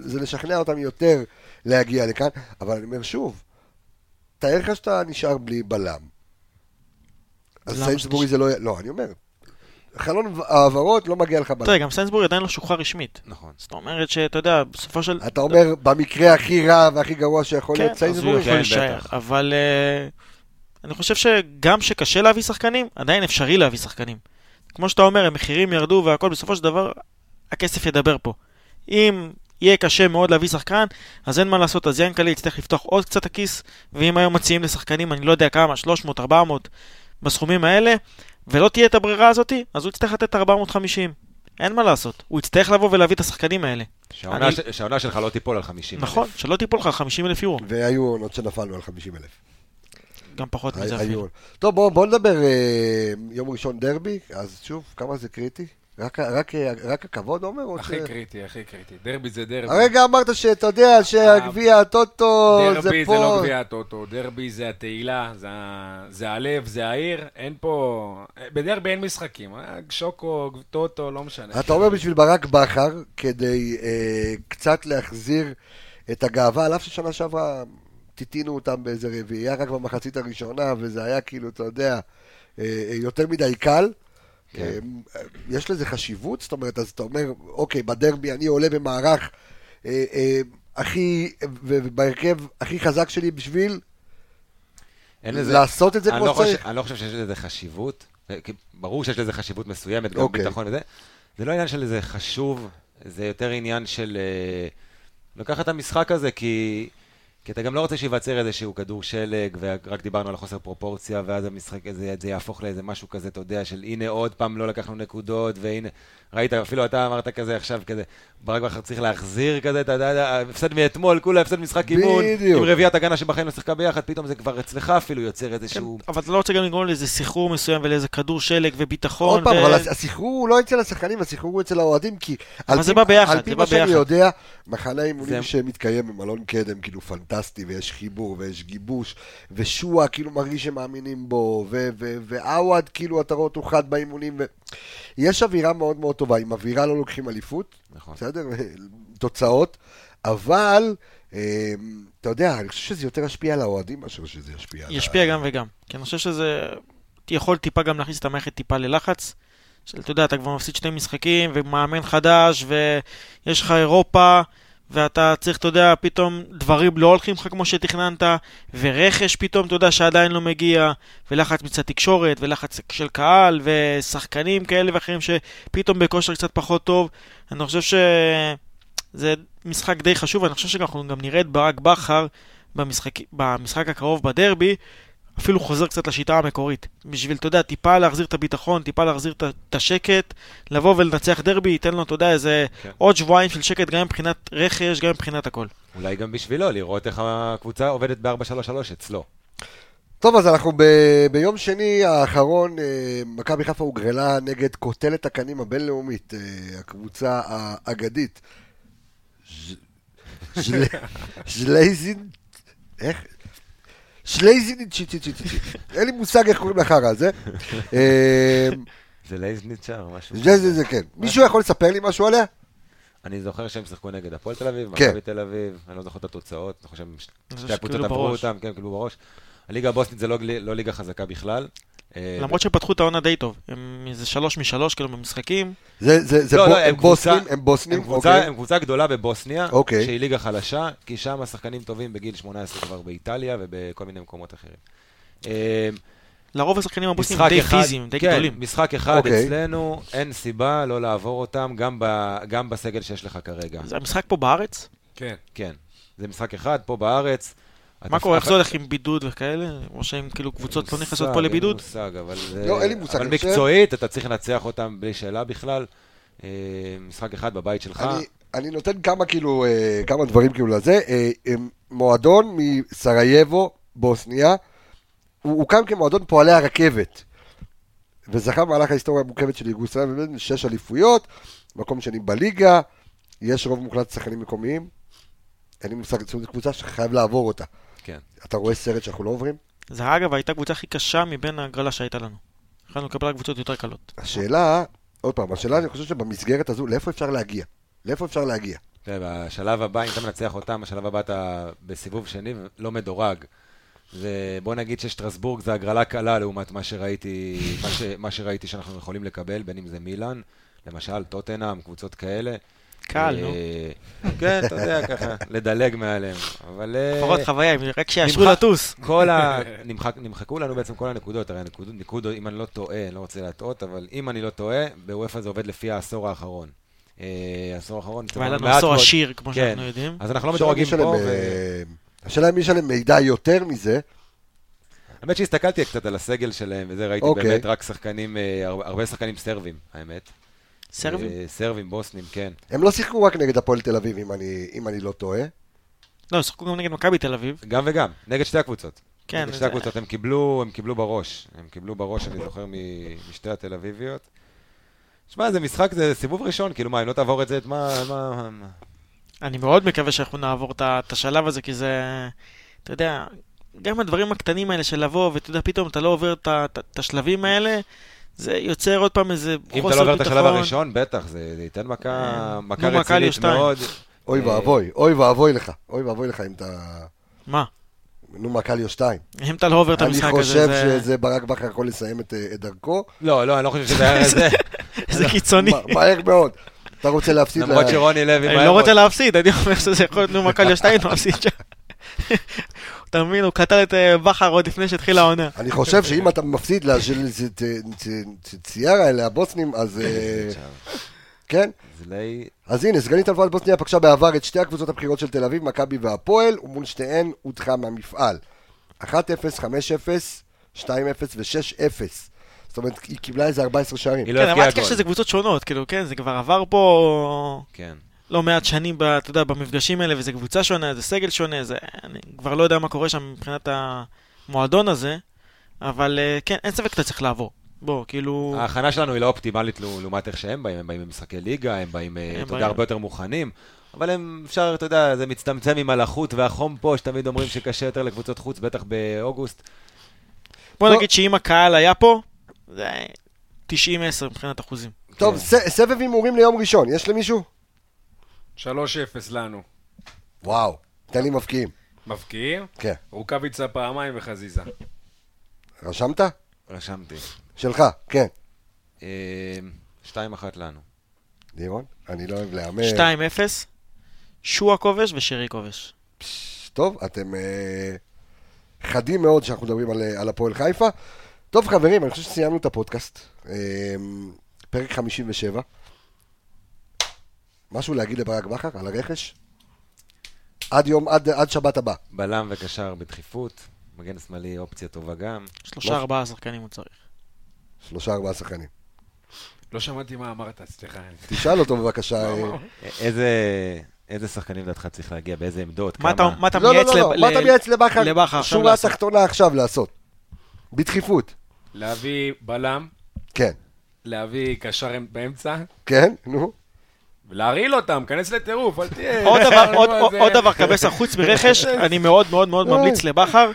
זה לשכנע אותם יותר להגיע לכאן, אבל אני אומר שוב, תאר לך שאתה נשאר בלי בלם. אז סיינסבורי זה לא... לא, אני אומר. חלון העברות, לא מגיע לך בלם. תראה, גם סיינסבורג עדיין לא שוחרר רשמית. נכון. זאת אומרת שאתה יודע, בסופו של... אתה אומר, במקרה הכי רע והכי גרוע שיכול כן, להיות אז הוא סיינסבורג? יכול כן, להישאר. בטח. אבל אה, אני חושב שגם שקשה להביא שחקנים, עדיין אפשרי להביא שחקנים. כמו שאתה אומר, המחירים ירדו והכל, בסופו של דבר, הכסף ידבר פה. אם יהיה קשה מאוד להביא שחקן, אז אין מה לעשות, אז ינקלה יצטרך לפתוח עוד קצת הכיס, ואם היום מציעים לשחקנים, אני לא יודע כמה, 300, 400, בסכומים האלה, ולא תהיה את הברירה הזאתי, אז הוא יצטרך לתת 450. אין מה לעשות. הוא יצטרך לבוא ולהביא את השחקנים האלה. שהעונה אני- ש- שלך לא תיפול על 50. נכון, שלא תיפול לך על 50 אלף יורו. והיו עונות שנפלנו על 50 אלף. גם פחות מזה אפילו. טוב, בואו בוא נדבר אה, יום ראשון דרבי, אז שוב, כמה זה קריטי? רק, רק, רק הכבוד, עומר? או הכי ש- קריטי, הכי קריטי. דרבי זה דרבי. הרגע אמרת שאתה יודע שהגביע הטוטו זה דרבי פה. זה לא גביע הטוטו, דרבי זה התהילה, זה זה הלב, זה העיר, אין פה... בדרבי אין משחקים, אה, שוקו, טוטו, לא משנה. אתה אומר בשביל ברק בכר, כדי אה, קצת להחזיר את הגאווה, על אף ששנה שעברה טיטינו אותם באיזה רביעייה רק במחצית הראשונה, וזה היה כאילו, אתה יודע, אה, אה, יותר מדי קל. כן. אה, יש לזה חשיבות? זאת אומרת, אז אתה אומר, אוקיי, בדרבי אני עולה במערך אה, אה, הכי, ובהרכב הכי חזק שלי בשביל לזה- לעשות את זה כמו לא שצריך. אני לא חושב שיש לזה חשיבות. ברור שיש לזה חשיבות מסוימת, גם אוקיי. ביטחון וזה. זה לא עניין של איזה חשוב, זה יותר עניין של אה, לקחת את המשחק הזה, כי... כי אתה גם לא רוצה שייווצר איזשהו כדור שלג, ורק דיברנו על החוסר פרופורציה, ואז המשחק הזה זה יהפוך לאיזה משהו כזה, אתה יודע, של הנה עוד פעם לא לקחנו נקודות, והנה, ראית, אפילו אתה אמרת כזה עכשיו, כזה, ברק בכר צריך להחזיר כזה, אתה יודע, הפסד מאתמול, כולה הפסד משחק אימון, בדיוק. עם רביעיית הגנה שבחיים לא שיחקה ביחד, פתאום זה כבר אצלך אפילו יוצר איזשהו... אבל אתה לא רוצה גם לגרום לאיזה סחרור מסוים ולאיזה כדור שלג וביטחון. עוד פעם, ו- אבל הסחרור הוא לא אצל השחקנים, הסחרור הוא אצל האוהדים, כי... אבל זה בא ביחד, על פי זה מה שאני. יודע, מחנה האימונים זה- שמתקיים במלון קדם, כאילו פנטסטי, ויש חיבור, ויש גיבוש, ושועה כאילו מרגיש שמאמינים בו, ו- ו- ועווד כאילו אתה רואה אותו חד באימונים, ו... יש אווירה מאוד מאוד טובה, עם אווירה לא לוקחים אליפות, נכון. בסדר? תוצאות, אבל... אה, אתה יודע, אני חושב שזה יותר ישפיע על האוהדים מאשר שזה ישפיע על... ישפיע גם וגם. כי אני חושב שזה יכול טיפה גם להכניס את המערכת טיפה ללחץ. של, אתה יודע, אתה כבר מפסיד שני משחקים, ומאמן חדש, ויש לך אירופה, ואתה צריך, אתה יודע, פתאום דברים לא הולכים לך כמו שתכננת, ורכש פתאום, אתה יודע, שעדיין לא מגיע, ולחץ מצד תקשורת, ולחץ של קהל, ושחקנים כאלה ואחרים שפתאום בכושר קצת פחות טוב. אני חושב שזה משחק די חשוב, ואני חושב שאנחנו גם נראה את ברק בכר במשחק, במשחק הקרוב בדרבי, אפילו חוזר קצת לשיטה המקורית. בשביל, אתה יודע, טיפה להחזיר את הביטחון, טיפה להחזיר את השקט, לבוא ולנצח דרבי, ייתן לו, אתה יודע, איזה כן. עוד שבועיים של שקט, גם מבחינת רכש, גם מבחינת הכל. אולי גם בשבילו, לראות איך הקבוצה עובדת ב-4-3-3 אצלו. טוב, אז אנחנו ב- ביום שני האחרון, אה, מכבי חיפה הוגרלה נגד קוטלת הקנים הבינלאומית, אה, הקבוצה האגדית. ז'לייזין... איך? שלייזין... צ'י צ'י צ'י צ'י. אין לי מושג איך קוראים לחרא הזה. אה, זה ז'לייזניצ'אר או משהו. זה זה זה כן. מישהו יכול לספר לי משהו עליה? אני זוכר שהם שיחקו נגד הפועל תל אביב, כן. מכבי תל אביב, אני לא זוכר את התוצאות, אני חושב אני חושב ששתי הקבוצות עברו. אותם, כן, קיבלו בראש. הליגה הבוסנית זה לא לא ליגה חזקה בכלל. אה, למרות שפתחו את העונה די טוב. הם איזה שלוש משלוש, כאילו, במשחקים. זה זה זה לא, בו- לא, הם הם קבוצה- בוסנים? הם בוסנים? הם קבוצה, אוקיי. הם קבוצה גדולה בבוסניה, אוקיי. שהיא ליגה חלשה, כי שם השחקנים טובים בגיל 18 כבר באיטליה ובכל מיני מקומות אחרים. אה, לרוב השחקנים הבוסנים משחק די אחד- פיזיים, די כן, גדולים. משחק אחד אוקיי. אצלנו, אין סיבה לא לעבור אותם, גם ב- גם בסגל שיש לך כרגע. זה המשחק פה בארץ? כן. כן. זה משחק אחד, פה בארץ. מה קורה, איך זה הולך עם בידוד וכאלה? או שהם כאילו קבוצות לא נכנסות פה לבידוד? אין לי מושג, אבל... לא, אין לי מושג, אבל מקצועית, אתה צריך לנצח אותם בלי שאלה בכלל. אה, משחק אחד בבית שלך. אני, נותן כמה כאילו, אה, כמה דברים כאילו לזה. אה, מועדון מסרייבו, בוסניה, הוא הוקם כמועדון פועלי הרכבת. וזכה במהלך ההיסטוריה המורכבת של יוגוסלביה באמת שש אליפויות, מקום שני בליגה, יש רוב מוחלט שחקנים מקומיים. אין לי מושג, זאת זו קבוצה שחייב לעבור אותה. כן. אתה רואה סרט שאנחנו לא עוברים? זה אגב הייתה הקבוצה הכי קשה מבין ההגרלה שהייתה לנו. יכולנו לקבל קבוצות יותר קלות. השאלה, עוד פעם, השאלה, אני חושב שבמסגרת הזו, לאיפה אפשר להגיע? לאיפה אפשר להגיע? תראה, בשלב הבא, אם אתה מנצח אותם, בשלב הבא אתה בסיבוב שני, לא מדורג. זה, בוא נגיד ששטרסבורג זה הגרלה קלה לעומת מה שראיתי, מה, ש, מה שראיתי שאנחנו יכולים לקבל, בין אם זה מילאן, למשל, טוטנאם, קבוצות כאלה. קל, נו. אה, כן, אתה יודע, ככה, לדלג מעליהם. אבל... אה, לפחות חוויה, רק שיאשרו לטוס. כל ה... נמחק, נמחקו לנו בעצם כל הנקודות, הרי הנקודות, ניקוד, אם אני לא טועה, אני לא רוצה להטעות, אבל אם אני לא טועה, בוופא זה עובד לפי העשור האחרון. אה, העשור האחרון, והיה לנו מעט עשור עשיר, כמו כן. שאנחנו יודעים. אז אנחנו לא מדורגים פה. השאלה אם מי ישלם מידע יותר מזה, האמת שהסתכלתי קצת על הסגל שלהם, וזה ראיתי אוקיי. באמת רק שחקנים, הרבה שחקנים סרבים, האמת. סרבים? אה, סרבים, בוסנים, כן. הם לא שיחקו רק נגד הפועל תל אביב, אם אני, אם אני לא טועה. לא, שחקו גם נגד מכבי תל אביב. גם וגם, נגד שתי הקבוצות. כן, נגד שתי זה- הקבוצות, הם קיבלו, הם קיבלו בראש. הם קיבלו בראש, אני זוכר, משתי התל אביביות. שמע, זה משחק, זה סיבוב ראשון, כאילו מה, אם לא תעבור את זה, את מה... מה... מה- אני מאוד מקווה שאנחנו נעבור את השלב הזה, כי זה, אתה יודע, גם הדברים הקטנים האלה של לבוא, ואתה יודע, פתאום אתה לא עובר את השלבים האלה, זה יוצר עוד פעם איזה חוסר אם ביטחון. אתה לא עובר את השלב הראשון, בטח, זה זה ייתן מכה אה, מכה נו, רצינית. מאוד. אוי אה, ואבוי, אוי ואבוי לך, אוי ואבוי לך אם אתה... מה? נו, מקליו 2. אם אתה לא עובר את אני המשחק הזה, חושב זה- שזה ברק בכר יכול לסיים את את דרכו. לא, לא, אני לא חושב שזה היה זה. זה קיצוני. מה- מהר מאוד. אתה רוצה להפסיד למרות שרוני לוי... אני לא רוצה להפסיד, אני אומר שזה יכול להיות נו מכבי שתיים, הוא מפסיד שם. אתה מבין, הוא קטל את אה, בכר עוד לפני שהתחילה העונה. אני חושב שאם אתה מפסיד לציארה האלה, הבוסנים, אז אה, כן. אז הנה, סגנית אלופת בוסניה פגשה בעבר את שתי הקבוצות הבכירות של תל אביב, מכבי והפועל, ומול שתיהן הודחה מהמפעל. 1-0, 5-0, 2-0 ו-6-0. זאת אומרת, היא קיבלה איזה 14 שערים. היא לא כן, אבל אל תשכח גול. שזה קבוצות שונות, כאילו, כן, זה כבר עבר פה כן. לא מעט שנים, ב- אתה יודע, במפגשים האלה, וזה קבוצה שונה, זה סגל שונה, זה... אני כבר לא יודע מה קורה שם מבחינת המועדון הזה, אבל אה, כן, אין ספק שאתה צריך לעבור. בוא, כאילו... ההכנה שלנו היא לא אופטימלית לעו- לעומת איך שהם באים, הם באים במשחקי ליגה, הם באים, אה, אתה יודע, הרבה יותר מוכנים, אבל הם, אפשר, אתה יודע, זה מצטמצם עם הלחות והחום פה, שתמיד אומרים שקשה יותר לקבוצות חוץ, בטח באוגוסט. בוא טוב. נגיד שאם הקהל היה פה, זה 90-10 מבחינת אחוזים. טוב, כן. ס- סבב הימורים ליום ראשון, יש למישהו? 3-0 לנו. וואו, תן לי מבקיעים. מבקיעים, כן. רוקאביצה פעמיים וחזיזה. רשמת? רשמתי. שלך, כן. אה, שתיים אחת לנו. לירון, אני לא אוהב להמר. 2-0, שועה כובש ושרי כובש. טוב, אתם אה, חדים מאוד שאנחנו מדברים על, אה, על הפועל חיפה. טוב, חברים, אני חושב שסיימנו את הפודקאסט. אה, פרק 57. משהו להגיד לברק בכר על הרכש? עד יום, עד, עד שבת הבא. בלם וקשר בדחיפות, מגן שמאלי אופציה טובה גם. שלושה ארבעה שחקנים הוא צריך. שלושה ארבעה שחקנים. לא שמעתי מה אמרת, סליחה. תשאל אותו בבקשה. אה, איזה, איזה שחקנים לדעתך צריך להגיע, באיזה עמדות, מה כמה? מה אתה לא, לא, מייעץ לא, לא, לב- מה ל- אתה מייעץ לבכר? לבכר עכשיו שורה לעשות? התחתונה עכשיו לעשות. בדחיפות. להביא בלם, כן. להביא קשר באמצע, כן, נו. ולהרעיל אותם, כנס לטירוף, אל תהיה... עוד דבר, קבסה, חוץ מרכש, אני מאוד מאוד מאוד ממליץ לבכר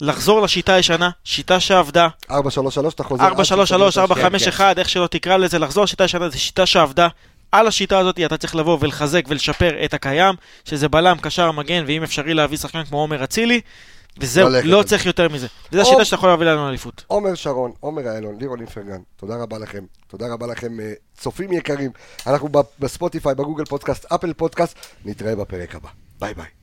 לחזור לשיטה הישנה, שיטה שעבדה, 433, אתה חוזר. 433, עד שתקבל את 451, איך שלא תקרא לזה, לחזור לשיטה הישנה, זו שיטה שעבדה. על השיטה הזאת אתה צריך לבוא ולחזק ולשפר את הקיים, שזה בלם, קשר, מגן, ואם אפשרי להביא שחקן כמו עומר אצילי, וזהו, ללכת לא. צריך יותר מזה. זו השיטה שאתה יכול להביא לנו אליפות. עומר שרון, עומר איילון, לירון אינפרגן, תודה רבה לכם, תודה רבה לכם, אה, צופים יקרים. אנחנו בספוטיפיי, בגוגל פודקאסט, אפל פודקאסט, נתראה בפרק הבא. ביי ביי.